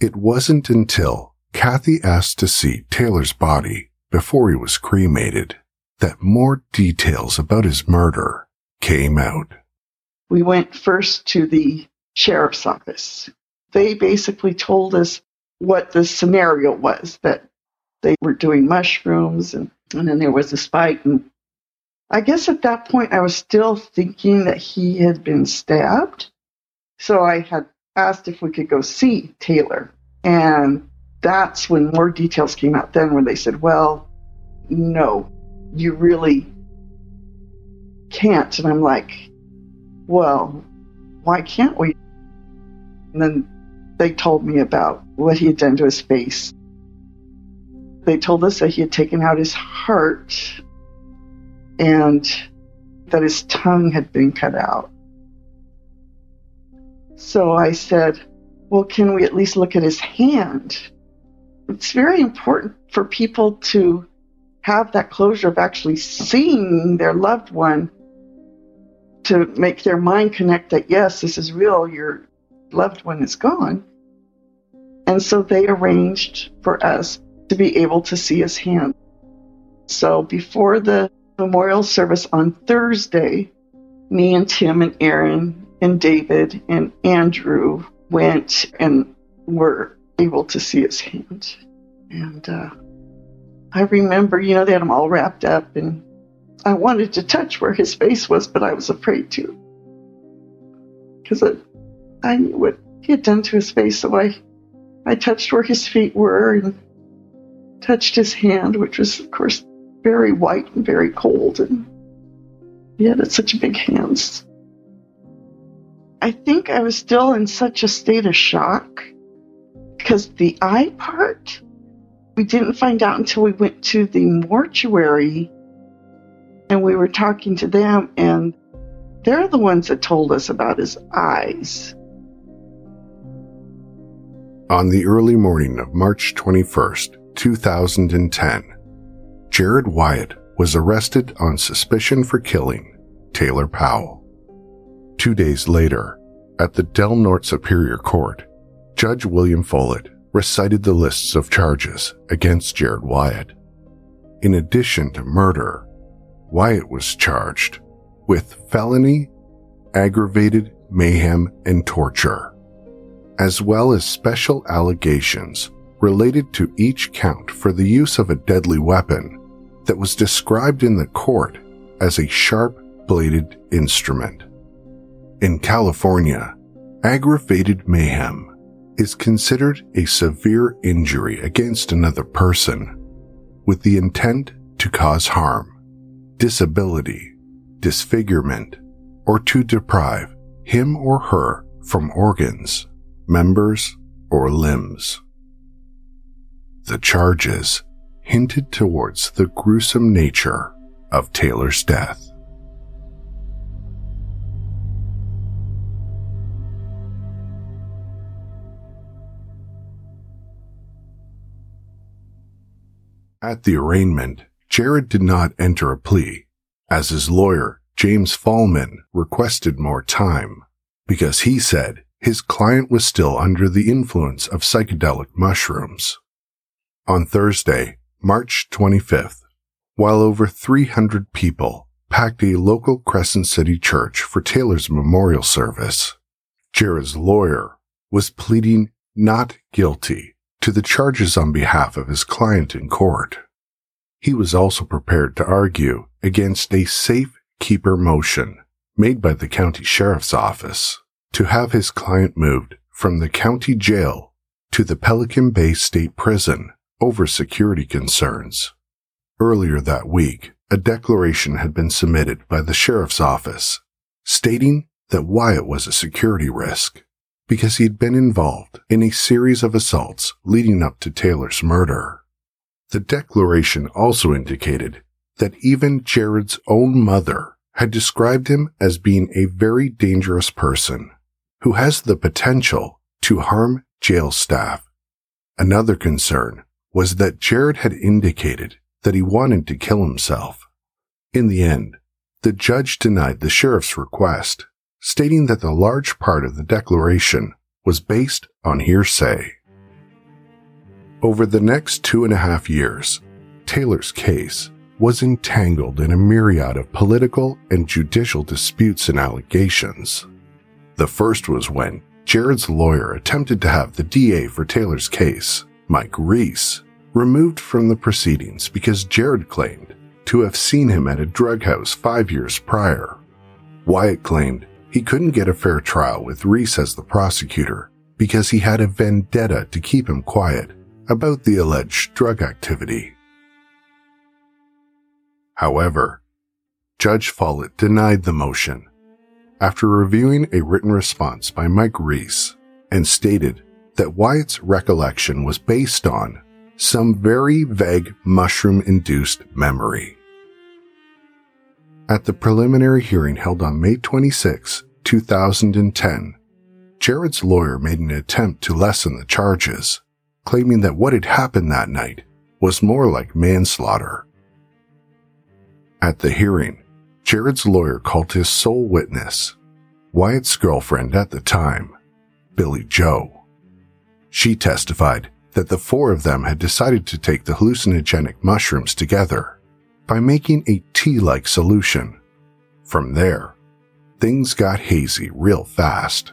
It wasn't until Kathy asked to see Taylor's body before he was cremated that more details about his murder came out. We went first to the sheriff's office. They basically told us what the scenario was that they were doing mushrooms and, and then there was a spike and I guess at that point I was still thinking that he had been stabbed. So I had asked if we could go see Taylor. And that's when more details came out then when they said, well, no, you really can't. And I'm like, well, why can't we? And then they told me about what he had done to his face. They told us that he had taken out his heart and that his tongue had been cut out. So I said, Well, can we at least look at his hand? It's very important for people to have that closure of actually seeing their loved one to make their mind connect that, yes, this is real, your loved one is gone. And so they arranged for us to be able to see his hand. So before the memorial service on Thursday, me and Tim and Erin and David and Andrew went and were able to see his hand. And uh, I remember, you know, they had him all wrapped up, and I wanted to touch where his face was, but I was afraid to. Because I knew what he had done to his face, so I, I touched where his feet were and touched his hand, which was, of course, very white and very cold. And he had such big hands. I think I was still in such a state of shock because the eye part, We didn't find out until we went to the mortuary and we were talking to them, and they're the ones that told us about his eyes. On the early morning of March 21st, 2010, Jared Wyatt was arrested on suspicion for killing Taylor Powell. Two days later, at the Del Norte Superior Court, Judge William Follett recited the lists of charges against Jared Wyatt. In addition to murder, Wyatt was charged with felony, aggravated mayhem, and torture, as well as special allegations related to each count for the use of a deadly weapon that was described in the court as a sharp bladed instrument. In California, aggravated mayhem is considered a severe injury against another person with the intent to cause harm disability, disfigurement, or to deprive him or her from organs, members, or limbs. The charges hinted towards the gruesome nature of Taylor's death. At the arraignment, Jared did not enter a plea, as his lawyer, James Fallman, requested more time, because he said his client was still under the influence of psychedelic mushrooms. On Thursday, March 25th, while over 300 people packed a local Crescent City church for Taylor's memorial service, Jared's lawyer was pleading not guilty to the charges on behalf of his client in court. He was also prepared to argue against a safe keeper motion made by the county sheriff's office to have his client moved from the county jail to the Pelican Bay State Prison over security concerns. Earlier that week, a declaration had been submitted by the sheriff's office stating that Wyatt was a security risk because he had been involved in a series of assaults leading up to Taylor's murder. The declaration also indicated that even Jared's own mother had described him as being a very dangerous person who has the potential to harm jail staff. Another concern was that Jared had indicated that he wanted to kill himself. In the end, the judge denied the sheriff's request, stating that the large part of the declaration was based on hearsay. Over the next two and a half years, Taylor's case was entangled in a myriad of political and judicial disputes and allegations. The first was when Jared's lawyer attempted to have the DA for Taylor's case, Mike Reese, removed from the proceedings because Jared claimed to have seen him at a drug house five years prior. Wyatt claimed he couldn't get a fair trial with Reese as the prosecutor because he had a vendetta to keep him quiet about the alleged drug activity. However, Judge Follett denied the motion after reviewing a written response by Mike Reese and stated that Wyatt's recollection was based on some very vague mushroom induced memory. At the preliminary hearing held on May 26, 2010, Jared's lawyer made an attempt to lessen the charges claiming that what had happened that night was more like manslaughter. At the hearing, Jared's lawyer called his sole witness, Wyatt's girlfriend at the time, Billy Joe. She testified that the four of them had decided to take the hallucinogenic mushrooms together by making a tea-like solution. From there, things got hazy real fast.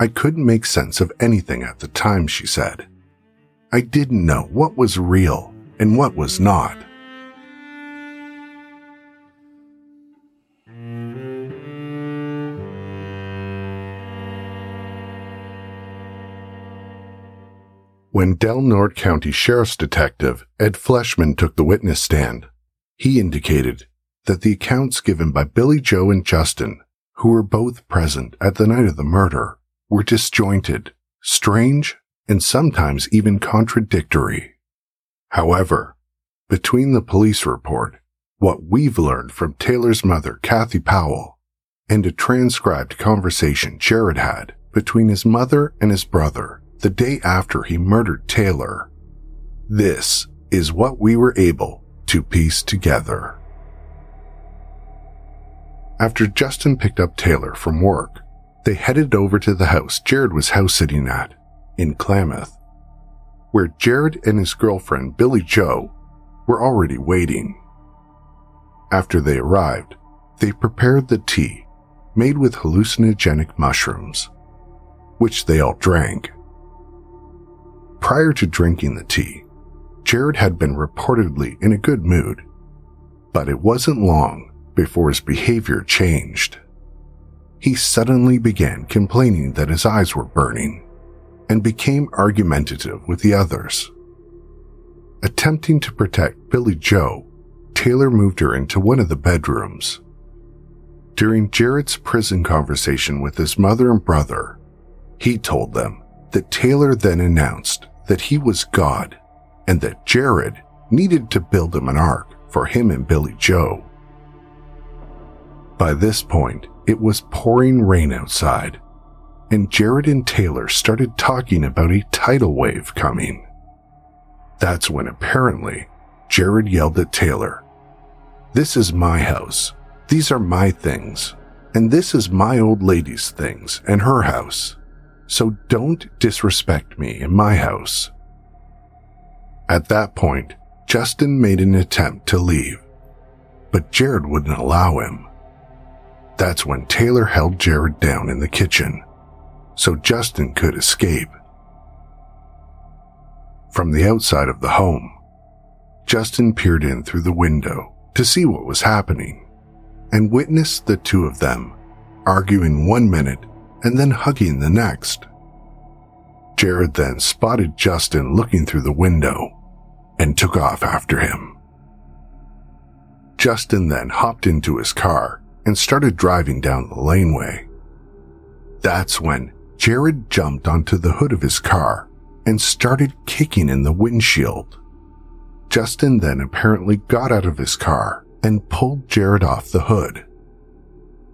I couldn't make sense of anything at the time, she said. I didn't know what was real and what was not. When Del Norte County Sheriff's Detective Ed Fleshman took the witness stand, he indicated that the accounts given by Billy Joe and Justin, who were both present at the night of the murder, were disjointed, strange, and sometimes even contradictory. However, between the police report, what we've learned from Taylor's mother, Kathy Powell, and a transcribed conversation Jared had between his mother and his brother the day after he murdered Taylor, this is what we were able to piece together. After Justin picked up Taylor from work, they headed over to the house Jared was house sitting at in Klamath, where Jared and his girlfriend Billy Joe were already waiting. After they arrived, they prepared the tea made with hallucinogenic mushrooms, which they all drank. Prior to drinking the tea, Jared had been reportedly in a good mood, but it wasn't long before his behavior changed. He suddenly began complaining that his eyes were burning and became argumentative with the others. Attempting to protect Billy Joe, Taylor moved her into one of the bedrooms. During Jared's prison conversation with his mother and brother, he told them that Taylor then announced that he was God and that Jared needed to build him an ark for him and Billy Joe. By this point, it was pouring rain outside, and Jared and Taylor started talking about a tidal wave coming. That's when apparently Jared yelled at Taylor, This is my house. These are my things. And this is my old lady's things and her house. So don't disrespect me in my house. At that point, Justin made an attempt to leave, but Jared wouldn't allow him. That's when Taylor held Jared down in the kitchen so Justin could escape. From the outside of the home, Justin peered in through the window to see what was happening and witnessed the two of them arguing one minute and then hugging the next. Jared then spotted Justin looking through the window and took off after him. Justin then hopped into his car and started driving down the laneway. That's when Jared jumped onto the hood of his car and started kicking in the windshield. Justin then apparently got out of his car and pulled Jared off the hood.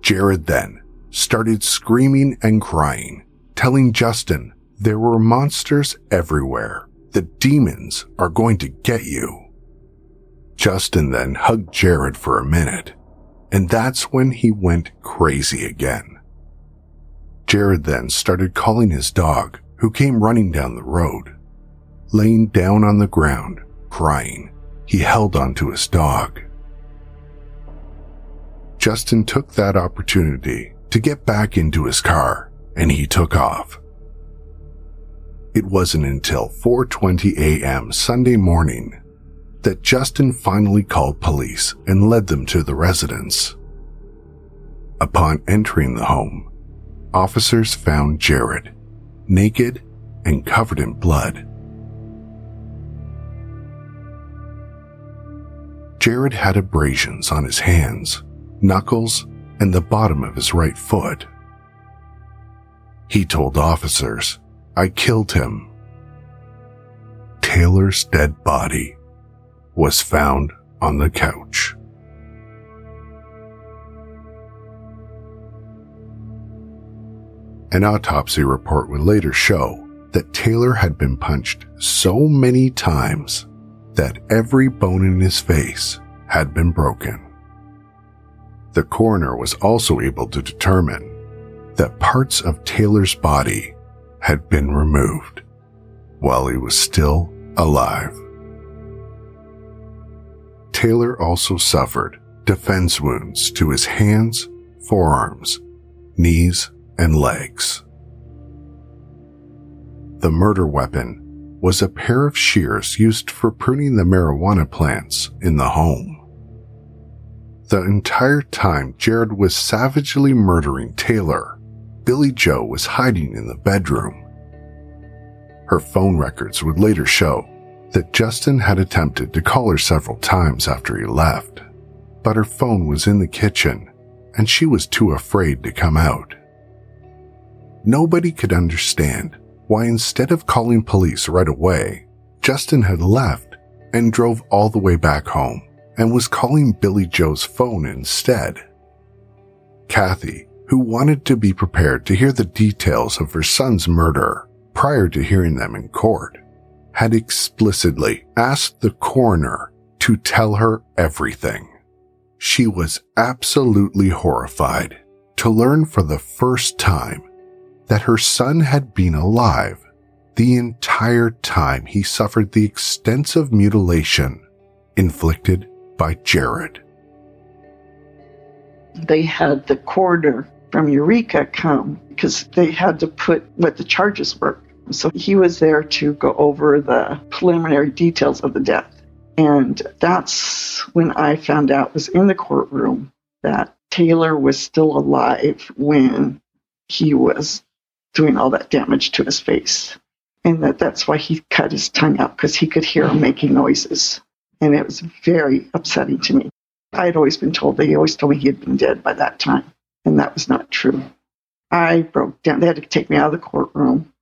Jared then started screaming and crying, telling Justin there were monsters everywhere. The demons are going to get you. Justin then hugged Jared for a minute and that's when he went crazy again. Jared then started calling his dog, who came running down the road. Laying down on the ground, crying, he held onto his dog. Justin took that opportunity to get back into his car and he took off. It wasn't until 4:20 a.m. Sunday morning that Justin finally called police and led them to the residence. Upon entering the home, officers found Jared naked and covered in blood. Jared had abrasions on his hands, knuckles, and the bottom of his right foot. He told officers, I killed him. Taylor's dead body was found on the couch. An autopsy report would later show that Taylor had been punched so many times that every bone in his face had been broken. The coroner was also able to determine that parts of Taylor's body had been removed while he was still alive. Taylor also suffered defense wounds to his hands, forearms, knees, and legs. The murder weapon was a pair of shears used for pruning the marijuana plants in the home. The entire time Jared was savagely murdering Taylor, Billy Joe was hiding in the bedroom. Her phone records would later show that Justin had attempted to call her several times after he left, but her phone was in the kitchen and she was too afraid to come out. Nobody could understand why instead of calling police right away, Justin had left and drove all the way back home and was calling Billy Joe's phone instead. Kathy, who wanted to be prepared to hear the details of her son's murder prior to hearing them in court, had explicitly asked the coroner to tell her everything. She was absolutely horrified to learn for the first time that her son had been alive the entire time he suffered the extensive mutilation inflicted by Jared. They had the coroner from Eureka come because they had to put what the charges were. So he was there to go over the preliminary details of the death. And that's when I found out was in the courtroom that Taylor was still alive when he was doing all that damage to his face. And that that's why he cut his tongue out because he could hear him making noises. And it was very upsetting to me. I had always been told, they always told me he had been dead by that time. And that was not true. I broke down. They had to take me out of the courtroom.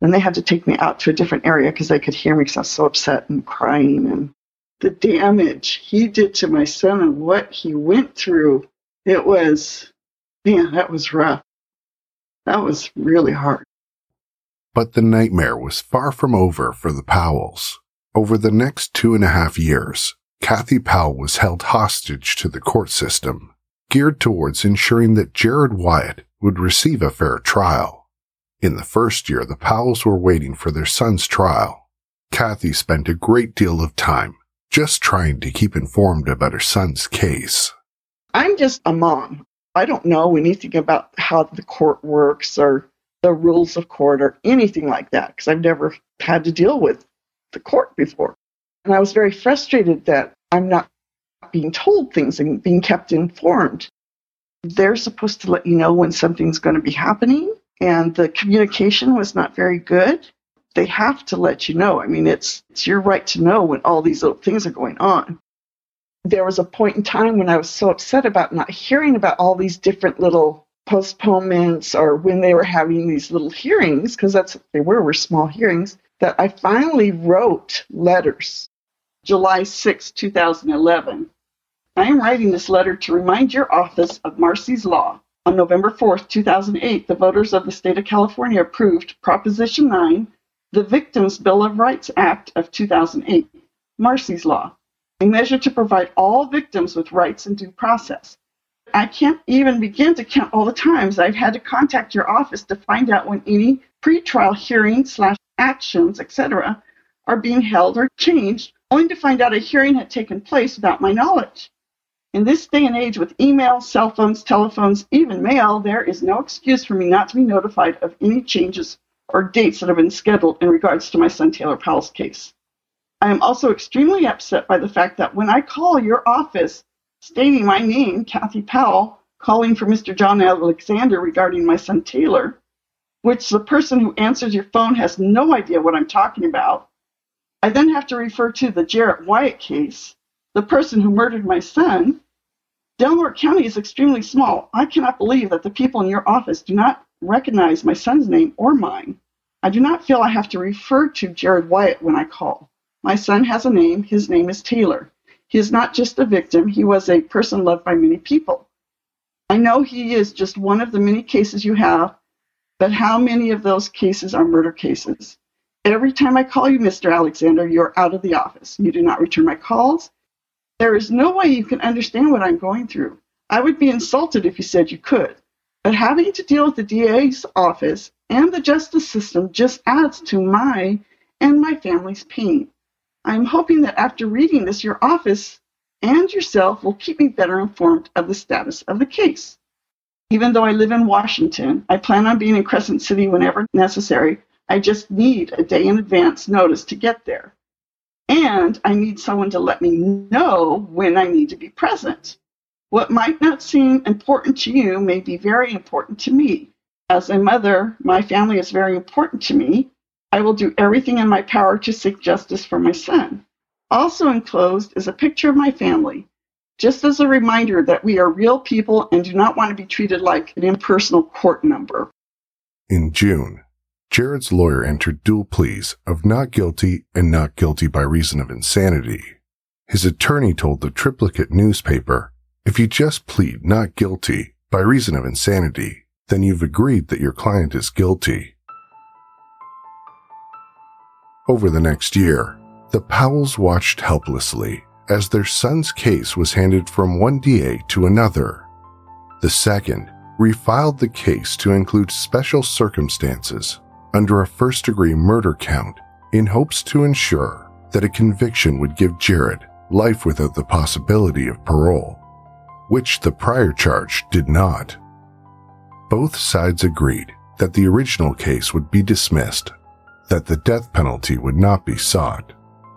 Then they had to take me out to a different area because they could hear me because I was so upset and crying. And the damage he did to my son and what he went through, it was, man, that was rough. That was really hard. But the nightmare was far from over for the Powells. Over the next two and a half years, Kathy Powell was held hostage to the court system, geared towards ensuring that Jared Wyatt would receive a fair trial. In the first year, the Powells were waiting for their son's trial. Kathy spent a great deal of time just trying to keep informed about her son's case. I'm just a mom. I don't know anything about how the court works or the rules of court or anything like that because I've never had to deal with the court before. And I was very frustrated that I'm not being told things and being kept informed. They're supposed to let you know when something's going to be happening, and the communication was not very good. They have to let you know. I mean, it's, it's your right to know when all these little things are going on. There was a point in time when I was so upset about not hearing about all these different little postponements or when they were having these little hearings, because that's what they were, were small hearings, that I finally wrote letters July 6, 2011. I am writing this letter to remind your office of Marsy's Law. On November 4, 2008, the voters of the state of California approved Proposition 9, the Victims' Bill of Rights Act of 2008, Marsy's Law, a measure to provide all victims with rights and due process. I can't even begin to count all the times I've had to contact your office to find out when any pretrial hearing slash actions, etc., are being held or changed, only to find out a hearing had taken place without my knowledge. In this day and age with email, cell phones, telephones, even mail, there is no excuse for me not to be notified of any changes or dates that have been scheduled in regards to my son Taylor Powell's case. I am also extremely upset by the fact that when I call your office stating my name, Kathy Powell, calling for Mr. Jon Alexander regarding my son Taylor, which the person who answers your phone has no idea what I'm talking about. I then have to refer to the Jared Wyatt case, the person who murdered my son. Del Norte County is extremely small. I cannot believe that the people in your office do not recognize my son's name or mine. I do not feel I have to refer to Jared Wyatt when I call. My son has a name. His name is Taylor. He is not just a victim, he was a person loved by many people. I know he is just one of the many cases you have but how many of those cases are murder cases? Every time I call you, Mr. Alexander, you're out of the office. You do not return my calls. There is no way you can understand what I'm going through. I would be insulted if you said you could. But having to deal with the DA's office and the justice system just adds to my and my family's pain. I'm hoping that after reading this, your office and yourself will keep me better informed of the status of the case. Even though I live in Washington, I plan on being in Crescent City whenever necessary. I just need a day in advance notice to get there. And I need someone to let me know when I need to be present. What might not seem important to you may be very important to me. As a mother, my family is very important to me. I will do everything in my power to seek justice for my son. Also enclosed is a picture of my family just as a reminder that we are real people and do not want to be treated like an impersonal court number. In June, Jared's lawyer entered dual pleas of not guilty and not guilty by reason of insanity. His attorney told the triplicate newspaper, if you just plead not guilty by reason of insanity, then you've agreed that your client is guilty. Over the next year, the Powells watched helplessly as their son's case was handed from one DA to another. The second refiled the case to include special circumstances under a first degree murder count in hopes to ensure that a conviction would give Jared life without the possibility of parole, which the prior charge did not. Both sides agreed that the original case would be dismissed, that the death penalty would not be sought,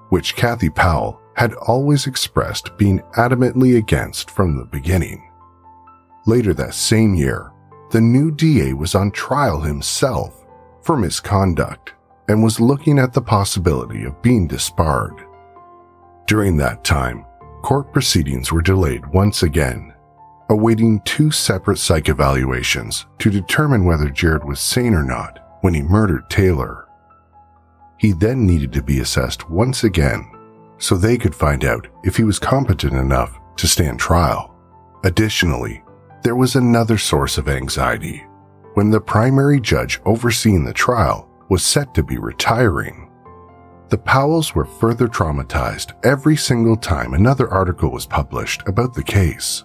which Kathy Powell had always expressed being adamantly against from the beginning. Later that same year, the new DA was on trial himself for misconduct and was looking at the possibility of being disbarred. During that time, court proceedings were delayed once again, awaiting two separate psych evaluations to determine whether Jared was sane or not when he murdered Taylor. He then needed to be assessed once again so they could find out if he was competent enough to stand trial. Additionally, there was another source of anxiety when the primary judge overseeing the trial was set to be retiring. The Powells were further traumatized every single time another article was published about the case,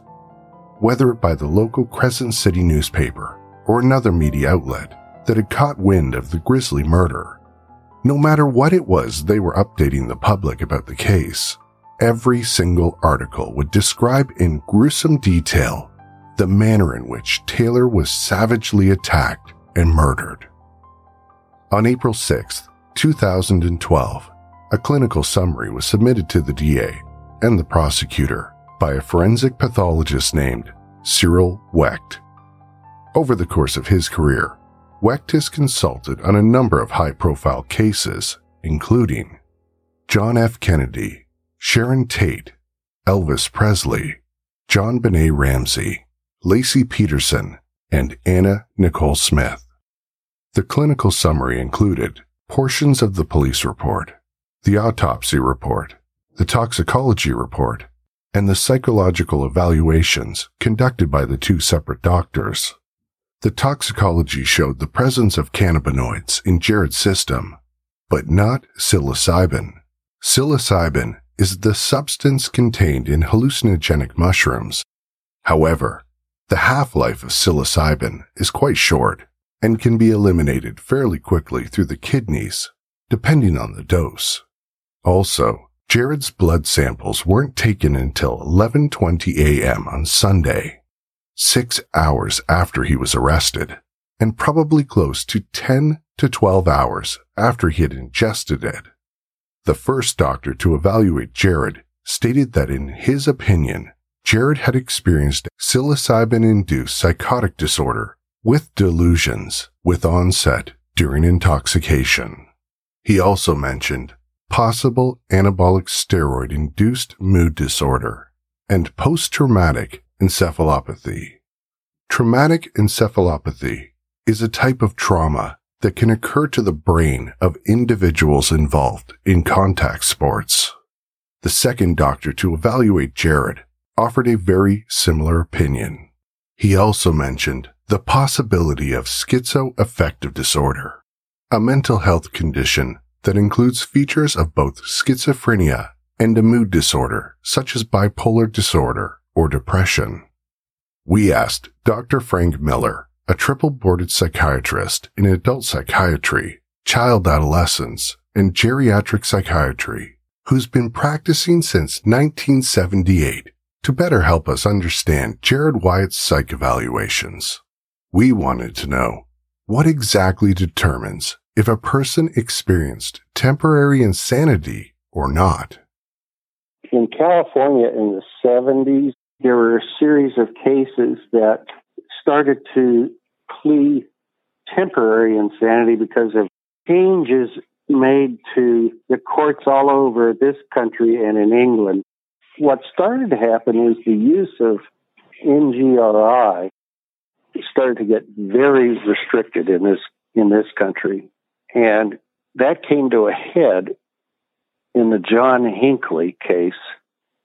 whether by the local Crescent City newspaper or another media outlet that had caught wind of the grisly murder. No matter what it was they were updating the public about the case, every single article would describe in gruesome detail the manner in which Taylor was savagely attacked and murdered. On April 6, 2012, a clinical summary was submitted to the DA and the prosecutor by a forensic pathologist named Cyril Wecht. Over the course of his career, Wecht has consulted on a number of high profile cases, including John F. Kennedy, Sharon Tate, Elvis Presley, JonBenét Ramsey, Laci Peterson, and Anna Nicole Smith. The clinical summary included portions of the police report, the autopsy report, the toxicology report, and the psychological evaluations conducted by the two separate doctors. The toxicology showed the presence of cannabinoids in Jared's system, but not psilocybin. Psilocybin is the substance contained in hallucinogenic mushrooms. However, the half-life of psilocybin is quite short and can be eliminated fairly quickly through the kidneys, depending on the dose. Also, Jared's blood samples weren't taken until 11:20 a.m. on Sunday, 6 hours after he was arrested, and probably close to 10 to 12 hours after he had ingested it. The first doctor to evaluate Jared stated that in his opinion, Jared had experienced psilocybin induced psychotic disorder with delusions with onset during intoxication. He also mentioned possible anabolic steroid induced mood disorder and post traumatic encephalopathy. Traumatic encephalopathy is a type of trauma that can occur to the brain of individuals involved in contact sports. The second doctor to evaluate Jared offered a very similar opinion. He also mentioned the possibility of schizoaffective disorder, a mental health condition that includes features of both schizophrenia and a mood disorder such as bipolar disorder or depression. We asked Dr. Frank Miller, a triple boarded psychiatrist in adult psychiatry, child adolescence, and geriatric psychiatry, who's been practicing since 1978 to better help us understand Jared Wyatt's psych evaluations. We wanted to know what exactly determines if a person experienced temporary insanity or not. In California in the 70s, there were a series of cases that started to plea temporary insanity because of changes made to the courts all over this country and in England what started to happen is the use of NGRI started to get very restricted in this in this country. And that came to a head in the John Hinckley case,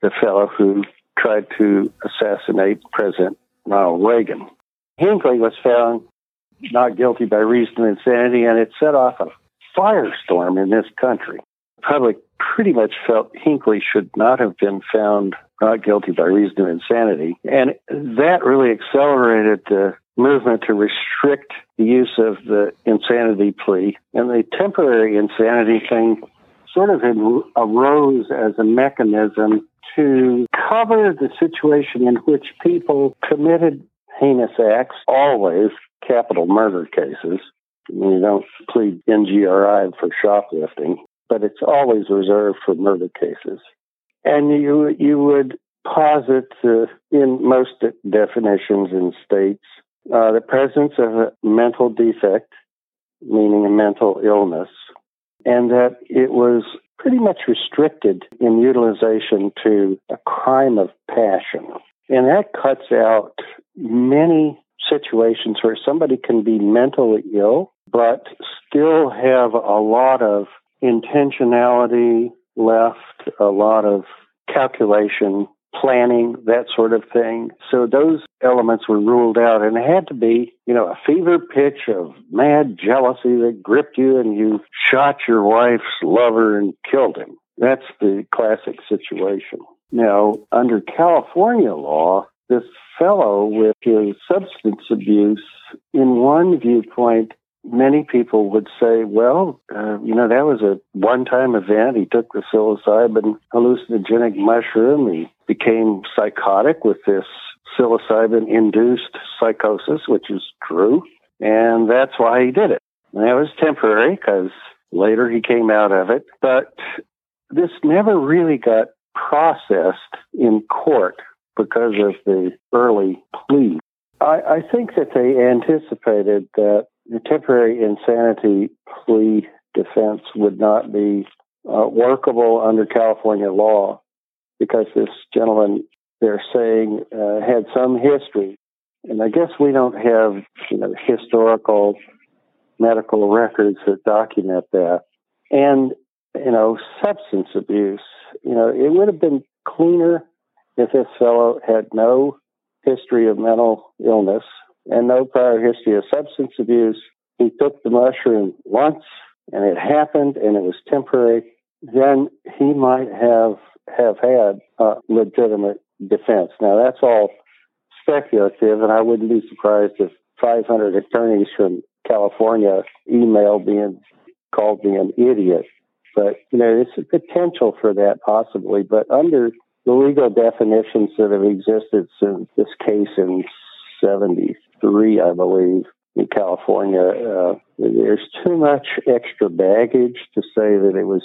the fellow who tried to assassinate President Ronald Reagan. Hinckley was found not guilty by reason of insanity, and it set off a firestorm in this country. The public pretty much felt Hinckley should not have been found not guilty by reason of insanity. And that really accelerated the movement to restrict the use of the insanity plea. And the temporary insanity thing sort of arose as a mechanism to cover the situation in which people committed heinous acts, always capital murder cases. You don't plead NGRI for shoplifting, but it's always reserved for murder cases. And you you would posit uh, in most definitions in states uh, the presence of a mental defect, meaning a mental illness, and that it was pretty much restricted in utilization to a crime of passion. And that cuts out many situations where somebody can be mentally ill, but still have a lot of intentionality left, a lot of calculation, planning, that sort of thing. So those elements were ruled out and it had to be, you know, a fever pitch of mad jealousy that gripped you and you shot your wife's lover and killed him. That's the classic situation. Now, under California law, this fellow with his substance abuse, in one viewpoint, many people would say, well, uh, you know, that was a one time event. He took the psilocybin hallucinogenic mushroom. He became psychotic with this psilocybin induced psychosis, which is true. And that's why he did it. And that was temporary because later he came out of it. But this never really got processed in court because of the early plea. I, I think that they anticipated that the temporary insanity plea defense would not be uh, workable under California law because this gentleman, they're saying, uh, had some history. And I guess we don't have, you know, historical medical records that document that. And, you know, substance abuse, you know, it would have been cleaner if this fellow had no history of mental illness and no prior history of substance abuse. He took the mushroom once and it happened and it was temporary. Then he might have have had a legitimate defense. Now that's all speculative, and I wouldn't be surprised if 500 attorneys from California email and called me an idiot. But you know, there's a potential for that possibly. But under the legal definitions that have existed since this case in 73, I believe, in California, uh, there's too much extra baggage to say that it was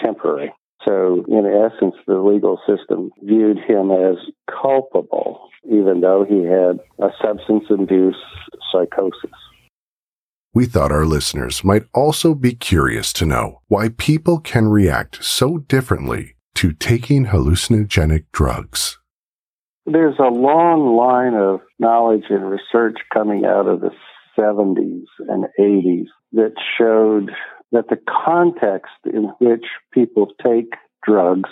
temporary. So, in essence, the legal system viewed him as culpable, even though he had a substance abuse psychosis. We thought our listeners might also be curious to know why people can react so differently to taking hallucinogenic drugs. There's a long line of knowledge and research coming out of the 70s and 80s that showed that the context in which people take drugs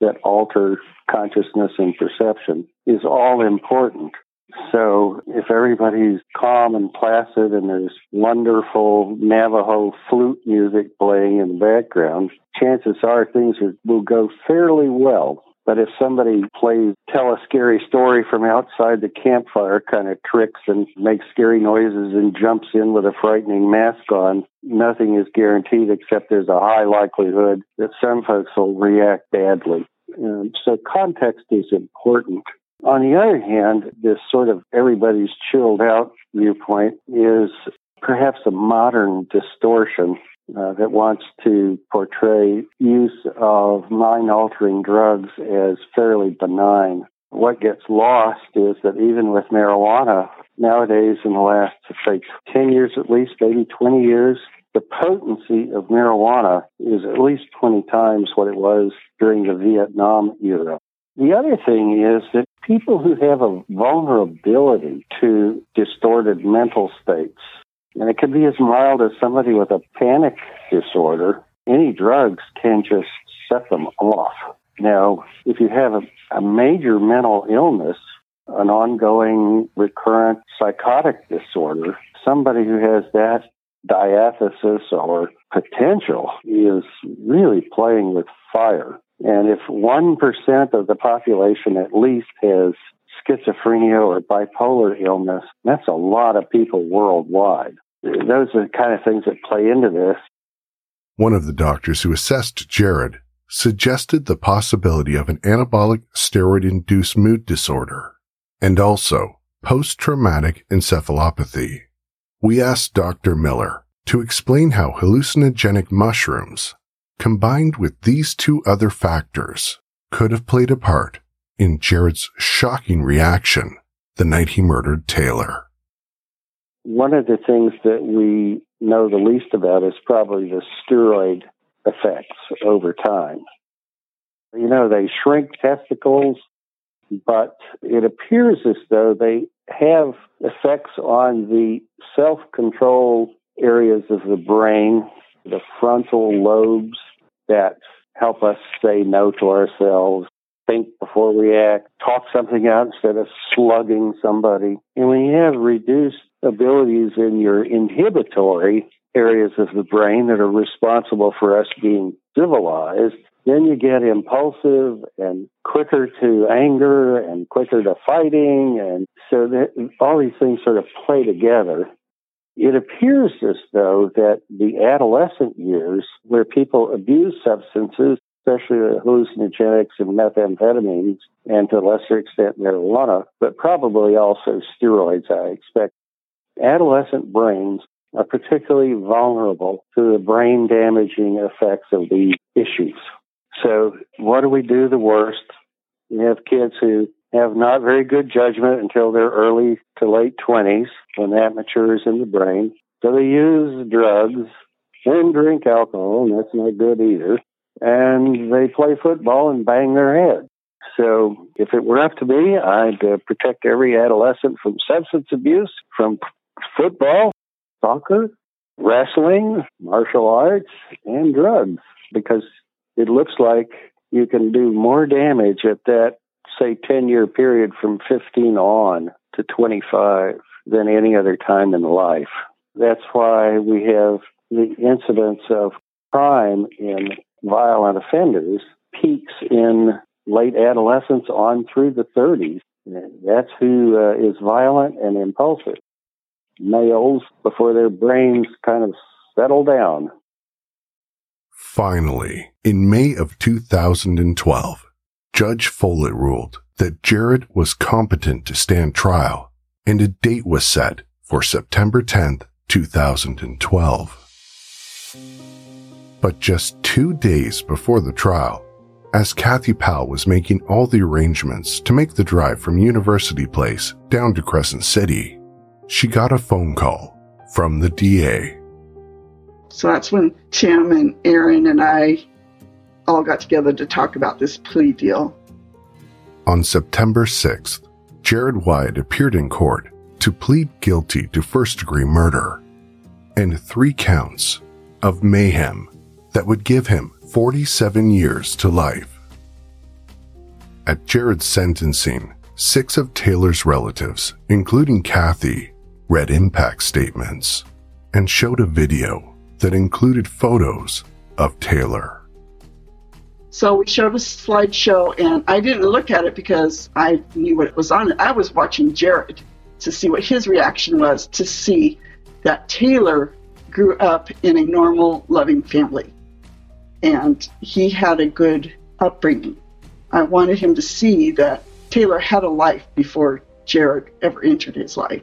that alter consciousness and perception is all important. So if everybody's calm and placid and there's wonderful Navajo flute music playing in the background, chances are things will go fairly well. But if somebody plays tell a scary story from outside the campfire kind of tricks and makes scary noises and jumps in with a frightening mask on, nothing is guaranteed except there's a high likelihood that some folks will react badly. Um, so context is important. On the other hand, this sort of everybody's chilled out viewpoint is perhaps a modern distortion uh, that wants to portray use of mind altering drugs as fairly benign. What gets lost is that even with marijuana, nowadays in the last, say, 10 years at least, maybe 20 years, the potency of marijuana is at least 20 times what it was during the Vietnam era. The other thing is that people who have a vulnerability to distorted mental states And it could be as mild as somebody with a panic disorder. Any drugs can just set them off. Now, if you have a, a major mental illness, an ongoing recurrent psychotic disorder, somebody who has that diathesis or potential is really playing with fire. And if 1% of the population at least has schizophrenia or bipolar illness, that's a lot of people worldwide. Those are the kind of things that play into this. One of the doctors who assessed Jared suggested the possibility of an anabolic steroid induced mood disorder and also post traumatic encephalopathy. We asked Dr. Miller to explain how hallucinogenic mushrooms, combined with these two other factors, could have played a part in Jared's shocking reaction the night he murdered Taylor. One of the things that we know the least about is probably the steroid effects over time. You know, they shrink testicles, but it appears as though they have effects on the self control areas of the brain, the frontal lobes that help us say no to ourselves, think before we act, talk something out instead of slugging somebody. And when you have reduced abilities in your inhibitory areas of the brain that are responsible for us being civilized, then you get impulsive and quicker to anger and quicker to fighting. And so that all these things sort of play together. It appears as though that the adolescent years where people abuse substances, especially hallucinogenics and methamphetamines, and to a lesser extent marijuana, but probably also steroids, I expect, adolescent brains are particularly vulnerable to the brain damaging effects of these issues. So, what do we do the worst? We have kids who have not very good judgment until their early to late 20s when that matures in the brain. So, they use drugs and drink alcohol, and that's not good either. And they play football and bang their head. So, if it were up to me, I'd uh, protect every adolescent from substance abuse, from football, soccer, wrestling, martial arts, and drugs because it looks like you can do more damage at that, say, 10 year period from 15 on to 25 than any other time in life. That's why we have the incidence of crime in violent offenders peaks in late adolescence on through the 30s. That's who uh, is violent and impulsive. Males before their brains kind of settle down. Finally, in May of 2012, Judge Follett ruled that Jared was competent to stand trial, and a date was set for September 10th, 2012. But just two days before the trial, as Kathy Powell was making all the arrangements to make the drive from University Place down to Crescent City, she got a phone call from the DA. So that's when Tim and Erin and I all got together to talk about this plea deal. On September 6th, Jared Wyatt appeared in court to plead guilty to first degree murder and three counts of mayhem that would give him 47 years to life. At Jared's sentencing, six of Taylor's relatives, including Kathy, read impact statements and showed a video that included photos of Taylor. So we showed a slideshow, and I didn't look at it because I knew what it was on. I was watching Jared to see what his reaction was to see that Taylor grew up in a normal, loving family. And he had a good upbringing. I wanted him to see that Taylor had a life before Jared ever entered his life.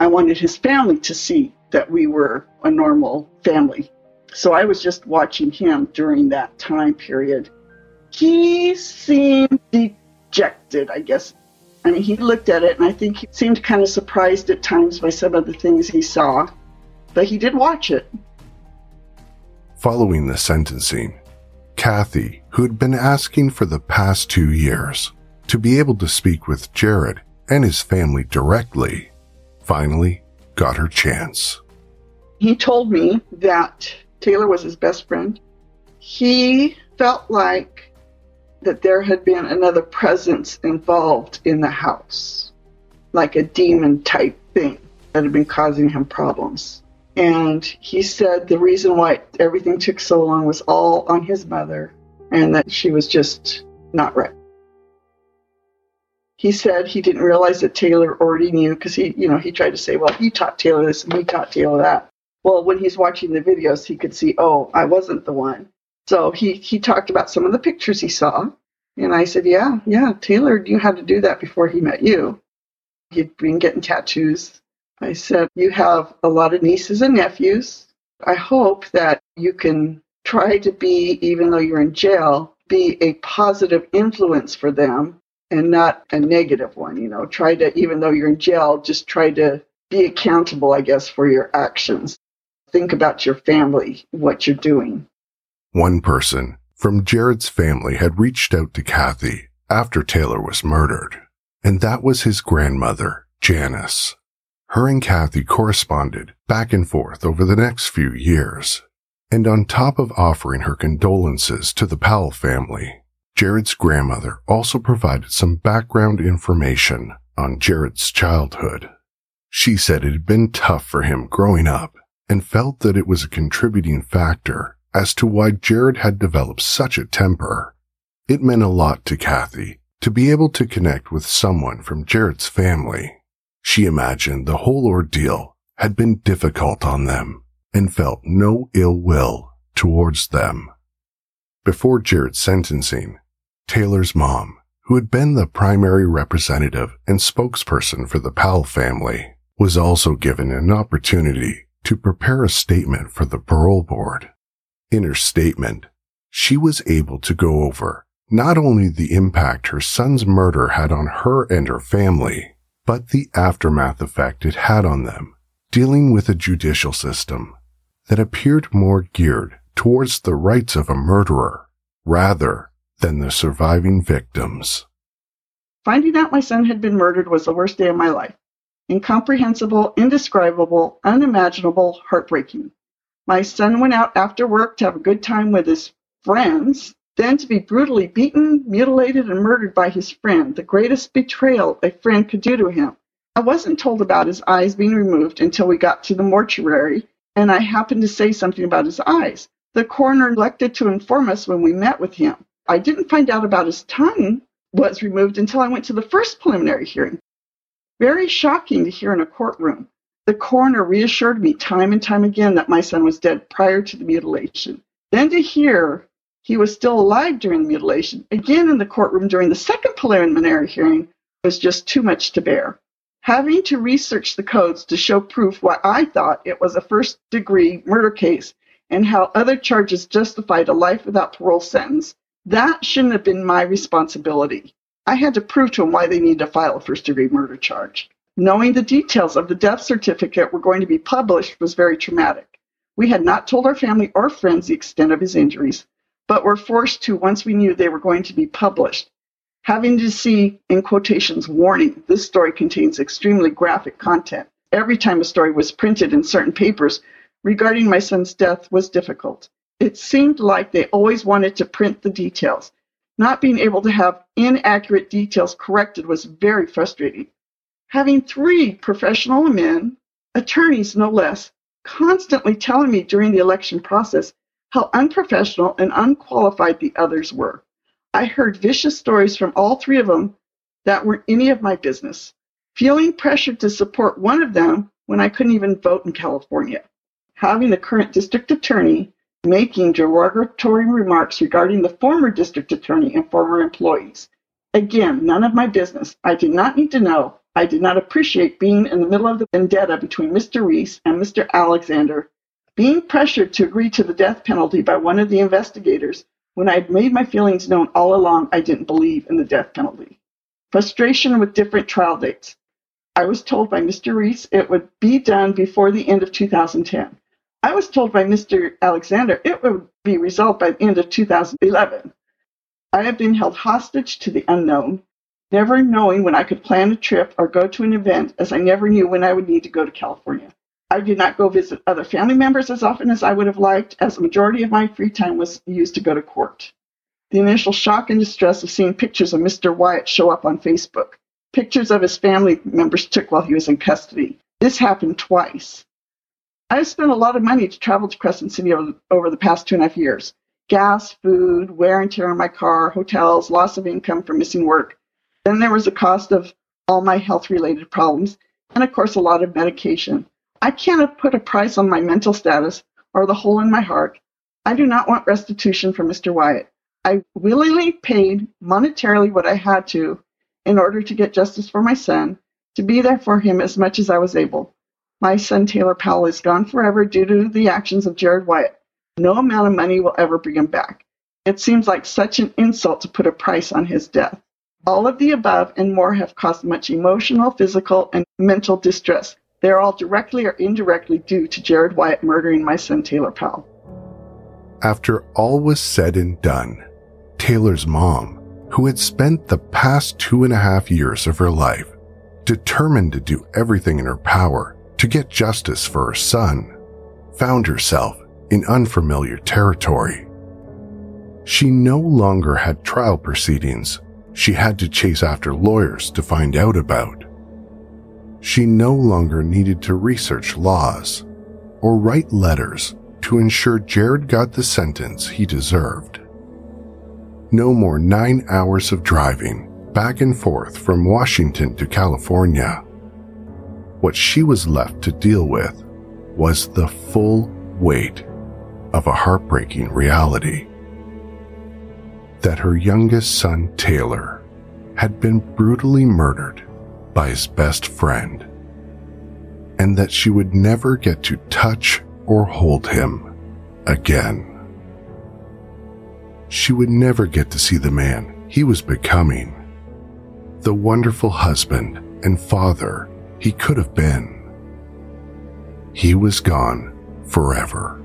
I wanted his family to see that we were a normal family. So I was just watching him during that time period. He seemed dejected, I guess. I mean, he looked at it and I think he seemed kind of surprised at times by some of the things he saw, but he did watch it. Following the sentencing, Kathy, who had been asking for the past two years to be able to speak with Jared and his family directly, finally got her chance. He told me that Taylor was his best friend. He felt like that there had been another presence involved in the house, like a demon type thing that had been causing him problems. And he said the reason why everything took so long was all on his mother and that she was just not right. He said he didn't realize that Taylor already knew because he, you know, he tried to say, well, he taught Taylor this and he taught Taylor that. Well, when he's watching the videos, he could see, oh, I wasn't the one. So he, he talked about some of the pictures he saw. And I said, yeah, yeah, Taylor knew how to do that before he met you. He'd been getting tattoos. I said, you have a lot of nieces and nephews. I hope that you can try to be, even though you're in jail, be a positive influence for them and not a negative one. You know, try to, even though you're in jail, just try to be accountable, I guess, for your actions. Think about your family, what you're doing. One person from Jared's family had reached out to Kathy after Taylor was murdered, and that was his grandmother, Janice. Her and Kathy corresponded back and forth over the next few years. And on top of offering her condolences to the Powell family, Jared's grandmother also provided some background information on Jared's childhood. She said it had been tough for him growing up and felt that it was a contributing factor as to why Jared had developed such a temper. It meant a lot to Kathy to be able to connect with someone from Jared's family. She imagined the whole ordeal had been difficult on them and felt no ill will towards them. Before Jared's sentencing, Taylor's mom, who had been the primary representative and spokesperson for the Powell family, was also given an opportunity to prepare a statement for the parole board. In her statement, she was able to go over not only the impact her son's murder had on her and her family, but the aftermath effect it had on them, dealing with a judicial system that appeared more geared towards the rights of a murderer rather than the surviving victims. Finding out my son had been murdered was the worst day of my life. Incomprehensible, indescribable, unimaginable, heartbreaking. My son went out after work to have a good time with his friends, then to be brutally beaten, mutilated, and murdered by his friend, the greatest betrayal a friend could do to him. I wasn't told about his eyes being removed until we got to the mortuary, and I happened to say something about his eyes. The coroner neglected to inform us when we met with him. I didn't find out about his tongue was removed until I went to the first preliminary hearing. Very shocking to hear in a courtroom. The coroner reassured me time and time again that my son was dead prior to the mutilation. Then to hear he was still alive during the mutilation, again in the courtroom during the second preliminary hearing, was just too much to bear. Having to research the codes to show proof why I thought it was a first degree murder case and how other charges justified a life without parole sentence that shouldn't have been my responsibility. I had to prove to them why they needed to file a first degree murder charge. Knowing the details of the death certificate were going to be published was very traumatic. We had not told our family or friends the extent of his injuries, but were forced to once we knew they were going to be published. Having to see, in quotations, warning, this story contains extremely graphic content. Every time a story was printed in certain papers regarding my son's death was difficult. It seemed like they always wanted to print the details. Not being able to have inaccurate details corrected was very frustrating. Having three professional men, attorneys no less, constantly telling me during the election process how unprofessional and unqualified the others were. I heard vicious stories from all three of them that weren't any of my business. Feeling pressured to support one of them when I couldn't even vote in California. Having the current district attorney making derogatory remarks regarding the former district attorney and former employees. Again, none of my business. I did not need to know. I did not appreciate being in the middle of the vendetta between Mr. Riese and Mr. Alexander, being pressured to agree to the death penalty by one of the investigators when I had made my feelings known all along I didn't believe in the death penalty. Frustration with different trial dates. I was told by Mr. Riese it would be done before the end of 2010. I was told by Mr. Alexander it would be resolved by the end of 2011. I have been held hostage to the unknown. never knowing when I could plan a trip or go to an event, as I never knew when I would need to go to California. I did not go visit other family members as often as I would have liked, as the majority of my free time was used to go to court. The initial shock and distress of seeing pictures of Mr. Wyatt show up on Facebook, pictures of his family members took while he was in custody. This happened twice. I have spent a lot of money to travel to Crescent City over, the past two and a half years. Gas, food, wear and tear on my car, hotels, loss of income from missing work. Then there was the cost of all my health related problems, and of course, a lot of medication. I cannot put a price on my mental status or the hole in my heart. I do not want restitution from Mr. Wyatt. I willingly paid monetarily what I had to in order to get justice for my son, to be there for him as much as I was able. My son Taylor Powell is gone forever due to the actions of Jared Wyatt. No amount of money will ever bring him back. It seems like such an insult to put a price on his death. All of the above and more have caused much emotional, physical, and mental distress. They are all directly or indirectly due to Jared Wyatt murdering my son Taylor Powell. After all was said and done, Taylor's mom, who had spent the past two and a half years of her life determined to do everything in her power to get justice for her son, found herself in unfamiliar territory. She no longer had trial proceedings she had to chase after lawyers to find out about. She no longer needed to research laws or write letters to ensure Jared got the sentence he deserved no more nine hours of driving back and forth from Washington to California. What she was left to deal with was the full weight of a heartbreaking reality that her youngest son, Taylor, had been brutally murdered by his best friend, and that she would never get to touch or hold him again she would never get to see the man he was becoming, the wonderful husband and father he could have been. He was gone forever.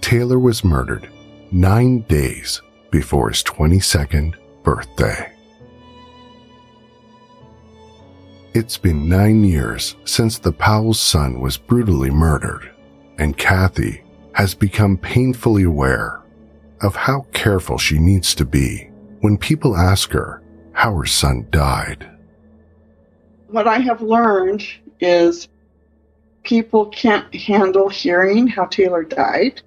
Taylor was murdered nine days before his 22nd birthday. It's been nine years since the Powell's son was brutally murdered, and Kathy has become painfully aware of how careful she needs to be when people ask her how her son died. What I have learned is people can't handle hearing how Taylor died.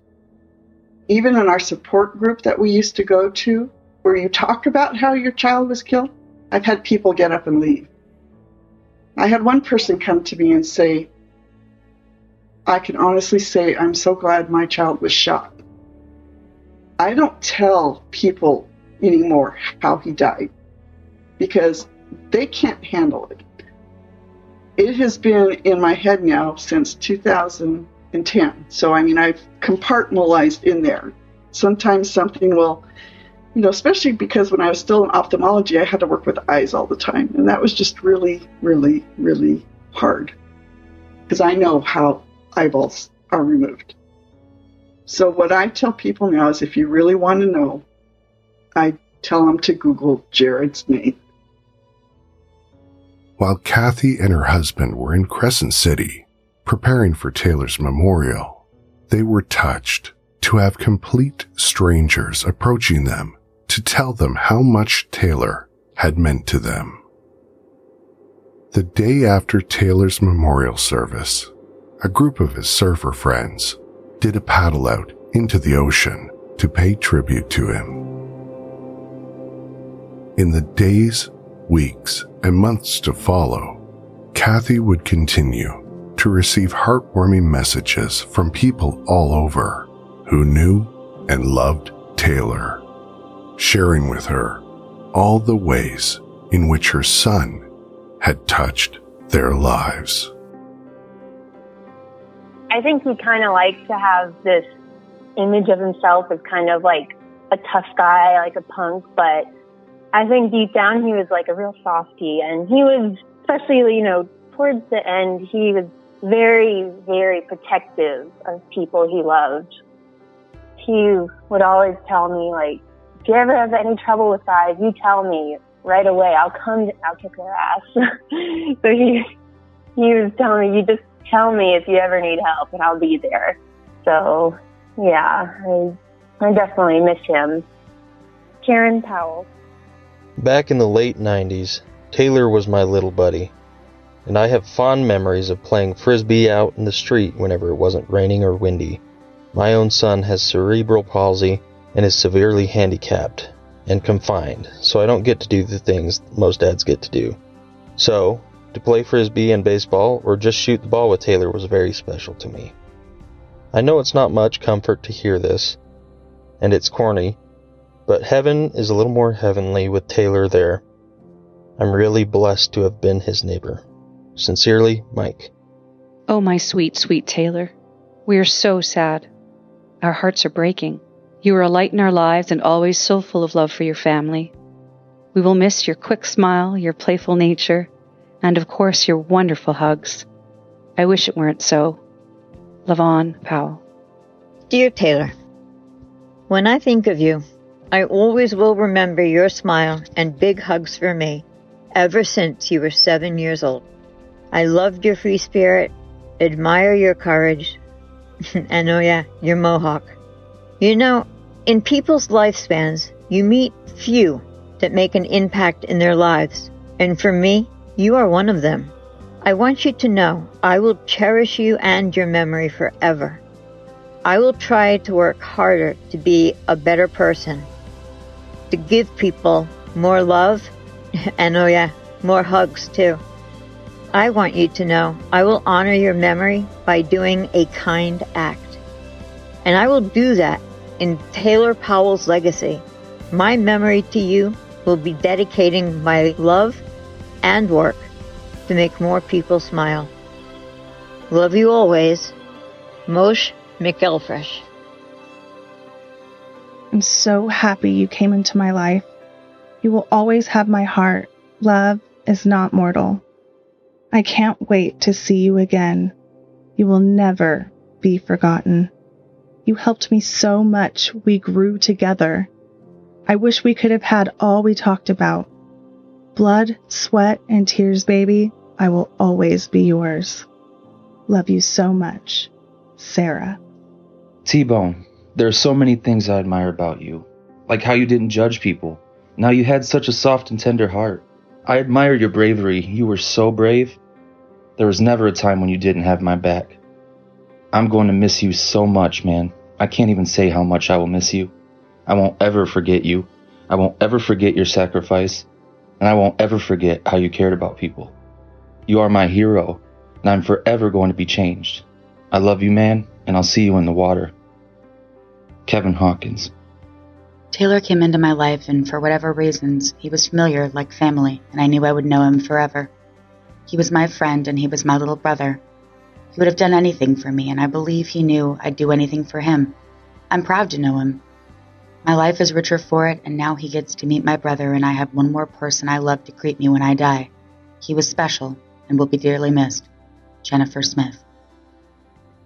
Even in our support group that we used to go to, where you talk about how your child was killed, I've had people get up and leave. I had one person come to me and say, I can honestly say I'm so glad my child was shot. I don't tell people anymore how he died because they can't handle it. It has been in my head now since 2010. So, I mean, I've compartmentalized in there. Sometimes something will, you know, especially because when I was still in ophthalmology, I had to work with eyes all the time. And that was just really, really, really hard because I know how eyeballs are removed. So, what I tell people now is if you really want to know, I tell them to Google Jared's name. While Kathy and her husband were in Crescent City preparing for Taylor's memorial, they were touched to have complete strangers approaching them to tell them how much Taylor had meant to them. The day after Taylor's memorial service, a group of his surfer friends did a paddle out into the ocean to pay tribute to him. In the days, weeks, and months to follow, Kathy would continue to receive heartwarming messages from people all over who knew and loved Taylor, sharing with her all the ways in which her son had touched their lives. I think he kind of liked to have this image of himself as kind of like a tough guy, like a punk, but I think deep down he was like a real softie and he was, especially, you know, towards the end, he was very, very protective of people he loved. He would always tell me like, if you ever have any trouble with guys, you tell me right away. I'll come, I'll kick their ass. *laughs* so he, he was telling me, you just tell me if you ever need help and I'll be there. So yeah, I, I definitely miss him. Karen Powell. Back in the late 90s, Taylor was my little buddy, and I have fond memories of playing frisbee out in the street whenever it wasn't raining or windy. My own son has cerebral palsy and is severely handicapped and confined, so I don't get to do the things most dads get to do. So, to play frisbee and baseball or just shoot the ball with Taylor was very special to me. I know it's not much comfort to hear this, and it's corny, but heaven is a little more heavenly with Taylor there. I'm really blessed to have been his neighbor. Sincerely, Mike. Oh, my sweet, sweet Taylor. We are so sad. Our hearts are breaking. You are a light in our lives and always so full of love for your family. We will miss your quick smile, your playful nature, and of course your wonderful hugs. I wish it weren't so. Lavon Powell. Dear Taylor, when I think of you, I always will remember your smile and big hugs for me ever since you were seven years old. I loved your free spirit, admire your courage, *laughs* and oh yeah, your mohawk. You know, in people's lifespans, you meet few that make an impact in their lives, and for me, you are one of them. I want you to know I will cherish you and your memory forever. I will try to work harder to be a better person to give people more love *laughs* and oh yeah, more hugs too. I want you to know I will honor your memory by doing a kind act. And I will do that in Taylor Powell's legacy. My memory to you will be dedicating my love and work to make more people smile. Love you always, Moshe McElfresh. I'm so happy you came into my life. You will always have my heart. Love is not mortal. I can't wait to see you again. You will never be forgotten. You helped me so much. We grew together. I wish we could have had all we talked about. Blood, sweat, and tears, baby. I will always be yours. Love you so much. Sarah. T Bone. There are so many things I admire about you, like how you didn't judge people. Now you had such a soft and tender heart. I admire your bravery. You were so brave. There was never a time when you didn't have my back. I'm going to miss you so much, man. I can't even say how much I will miss you. I won't ever forget you. I won't ever forget your sacrifice. And I won't ever forget how you cared about people. You are my hero, and I'm forever going to be changed. I love you, man, and I'll see you in the water. Kevin Hawkins. Taylor came into my life, and for whatever reasons, he was familiar, like family, and I knew I would know him forever. He was my friend, and he was my little brother. He would have done anything for me, and I believe he knew I'd do anything for him. I'm proud to know him. My life is richer for it, and now he gets to meet my brother, and I have one more person I love to greet me when I die. He was special and will be dearly missed. Jennifer Smith.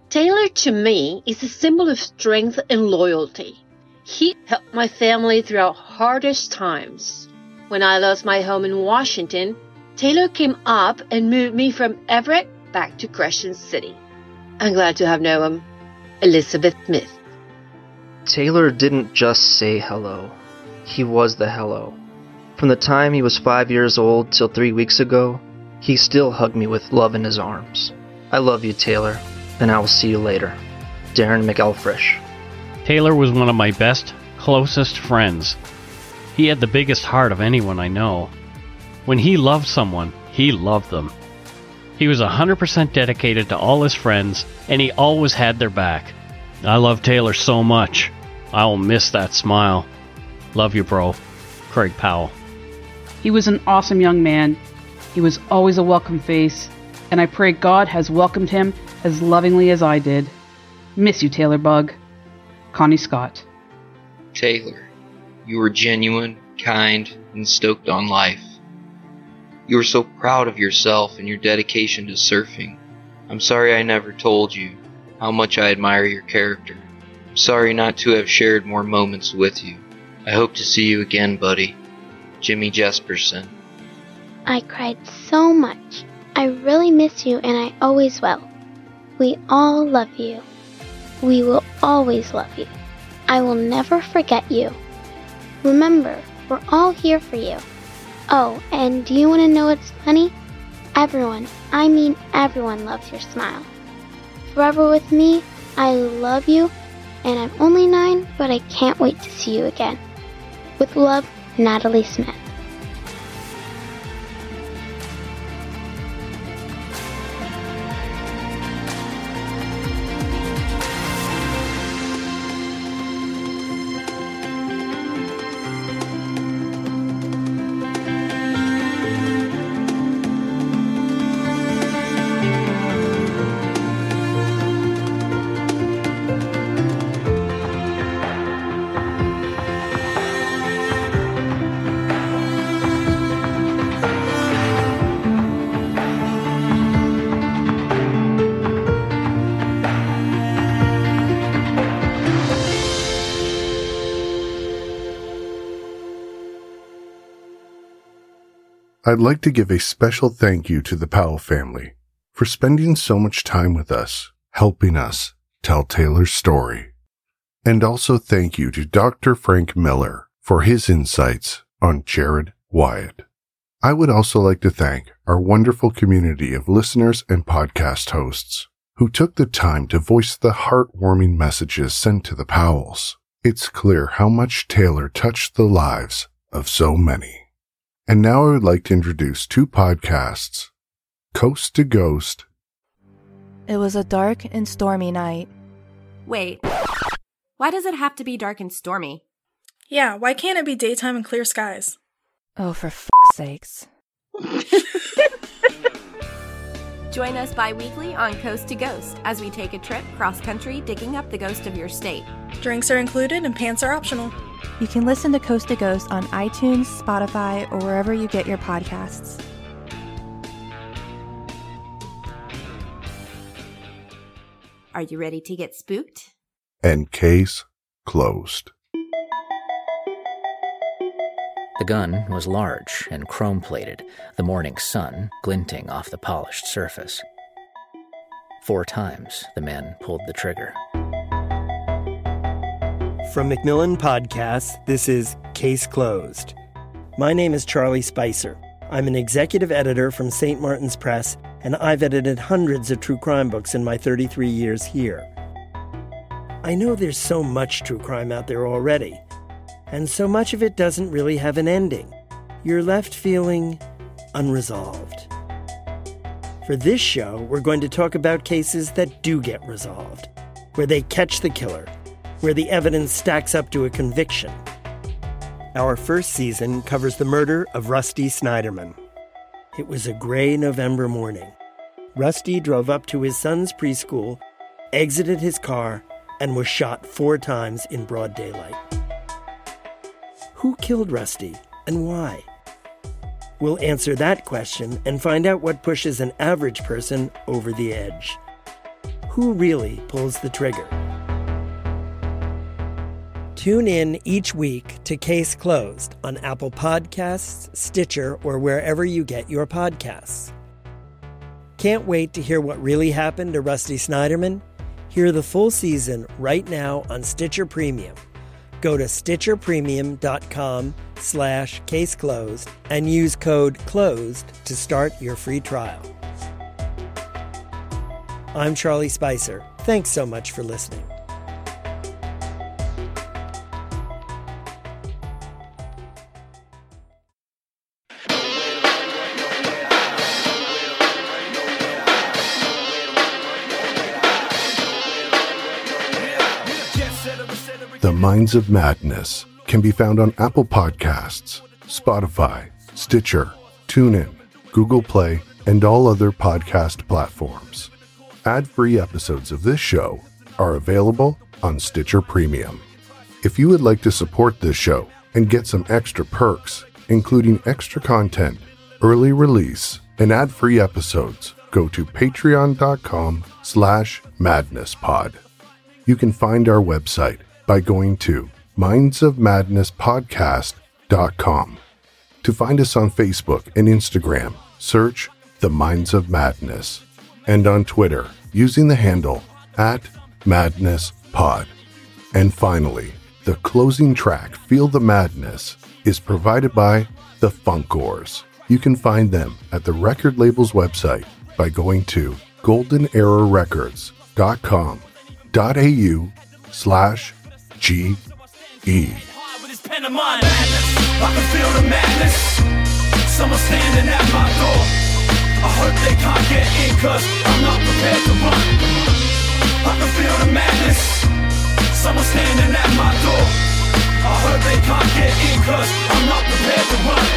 Taylor to me is a symbol of strength and loyalty. He helped my family throughout hardest times. When I lost my home in Washington, Taylor came up and moved me from Everett back to Crescent City. I'm glad to have known him. Elizabeth Smith. Taylor didn't just say hello. He was the hello. From the time he was five years old till three weeks ago, he still hugged me with love in his arms. I love you, Taylor and I will see you later. Darren McElfresh. Taylor was one of my best, closest friends. He had the biggest heart of anyone I know. When he loved someone, he loved them. He was 100% dedicated to all his friends, and he always had their back. I love Taylor so much. I'll miss that smile. Love you, bro. Craig Powell. He was an awesome young man. He was always a welcome face, and I pray God has welcomed him as lovingly as I did. Miss you, Taylor Bug. Connie Scott. Taylor, you were genuine, kind, and stoked on life. You were so proud of yourself and your dedication to surfing. I'm sorry I never told you how much I admire your character. I'm sorry not to have shared more moments with you. I hope to see you again, buddy. Jimmy Jesperson. I cried so much. I really miss you and I always will. We all love you. We will always love you. I will never forget you. Remember, we're all here for you. Oh, and do you want to know what's funny? Everyone, I mean everyone loves your smile. Forever with me, I love you, and I'm only nine, but I can't wait to see you again. With love, Natalie Smith. I'd like to give a special thank you to the Powell family for spending so much time with us, helping us tell Taylor's story. And also thank you to Dr. Frank Miller for his insights on Jared Wyatt. I would also like to thank our wonderful community of listeners and podcast hosts who took the time to voice the heartwarming messages sent to the Powells. It's clear how much Taylor touched the lives of so many. And now I would like to introduce two podcasts Coast to Ghost. It was a dark and stormy night. Wait, why does it have to be dark and stormy? Yeah, why can't it be daytime and clear skies? Oh, for f sakes. *laughs* Join us bi weekly on Coast to Ghost as we take a trip cross country digging up the ghost of your state. Drinks are included and pants are optional. You can listen to Coast to Ghost on iTunes, Spotify, or wherever you get your podcasts. Are you ready to get spooked? And case closed. The gun was large and chrome plated, the morning sun glinting off the polished surface. Four times the man pulled the trigger. From Macmillan Podcasts, this is Case Closed. My name is Charlie Spicer. I'm an executive editor from St. Martin's Press, and I've edited hundreds of true crime books in my 33 years here. I know there's so much true crime out there already, and so much of it doesn't really have an ending. You're left feeling unresolved. For this show, we're going to talk about cases that do get resolved, where they catch the killer where the evidence stacks up to a conviction. Our first season covers the murder of Rusty Snyderman. It was a gray November morning. Rusty drove up to his son's preschool, exited his car, and was shot four times in broad daylight. Who killed Rusty and why? We'll answer that question and find out what pushes an average person over the edge. Who really pulls the trigger? Tune in each week to Case Closed on Apple Podcasts, Stitcher, or wherever you get your podcasts. Can't wait to hear what really happened to Rusty Snyderman? Hear the full season right now on Stitcher Premium. Go to stitcherpremium.com slash case closed and use code CLOSED to start your free trial. I'm Charlie Spicer. Thanks so much for listening. Minds of Madness can be found on Apple Podcasts, Spotify, Stitcher, TuneIn, Google Play, and all other podcast platforms. Ad free episodes of this show are available on Stitcher Premium. If you would like to support this show and get some extra perks, including extra content, early release, and ad-free episodes, go to patreon.com slash madnesspod. You can find our website by going to mindsofmadnesspodcast.com. To find us on Facebook and Instagram, search The Minds of Madness, and on Twitter using the handle at MadnessPod. And finally, the closing track, Feel the Madness, is provided by The Funkoars. You can find them at the record label's website by going to goldenerarecords.com.au slash G E. I can feel the madness. Standing at my door. I hope they can't get in cause I'm not prepared to run. I can feel the madness. Standing at my door. I hope they can't get in cause I'm not prepared to run.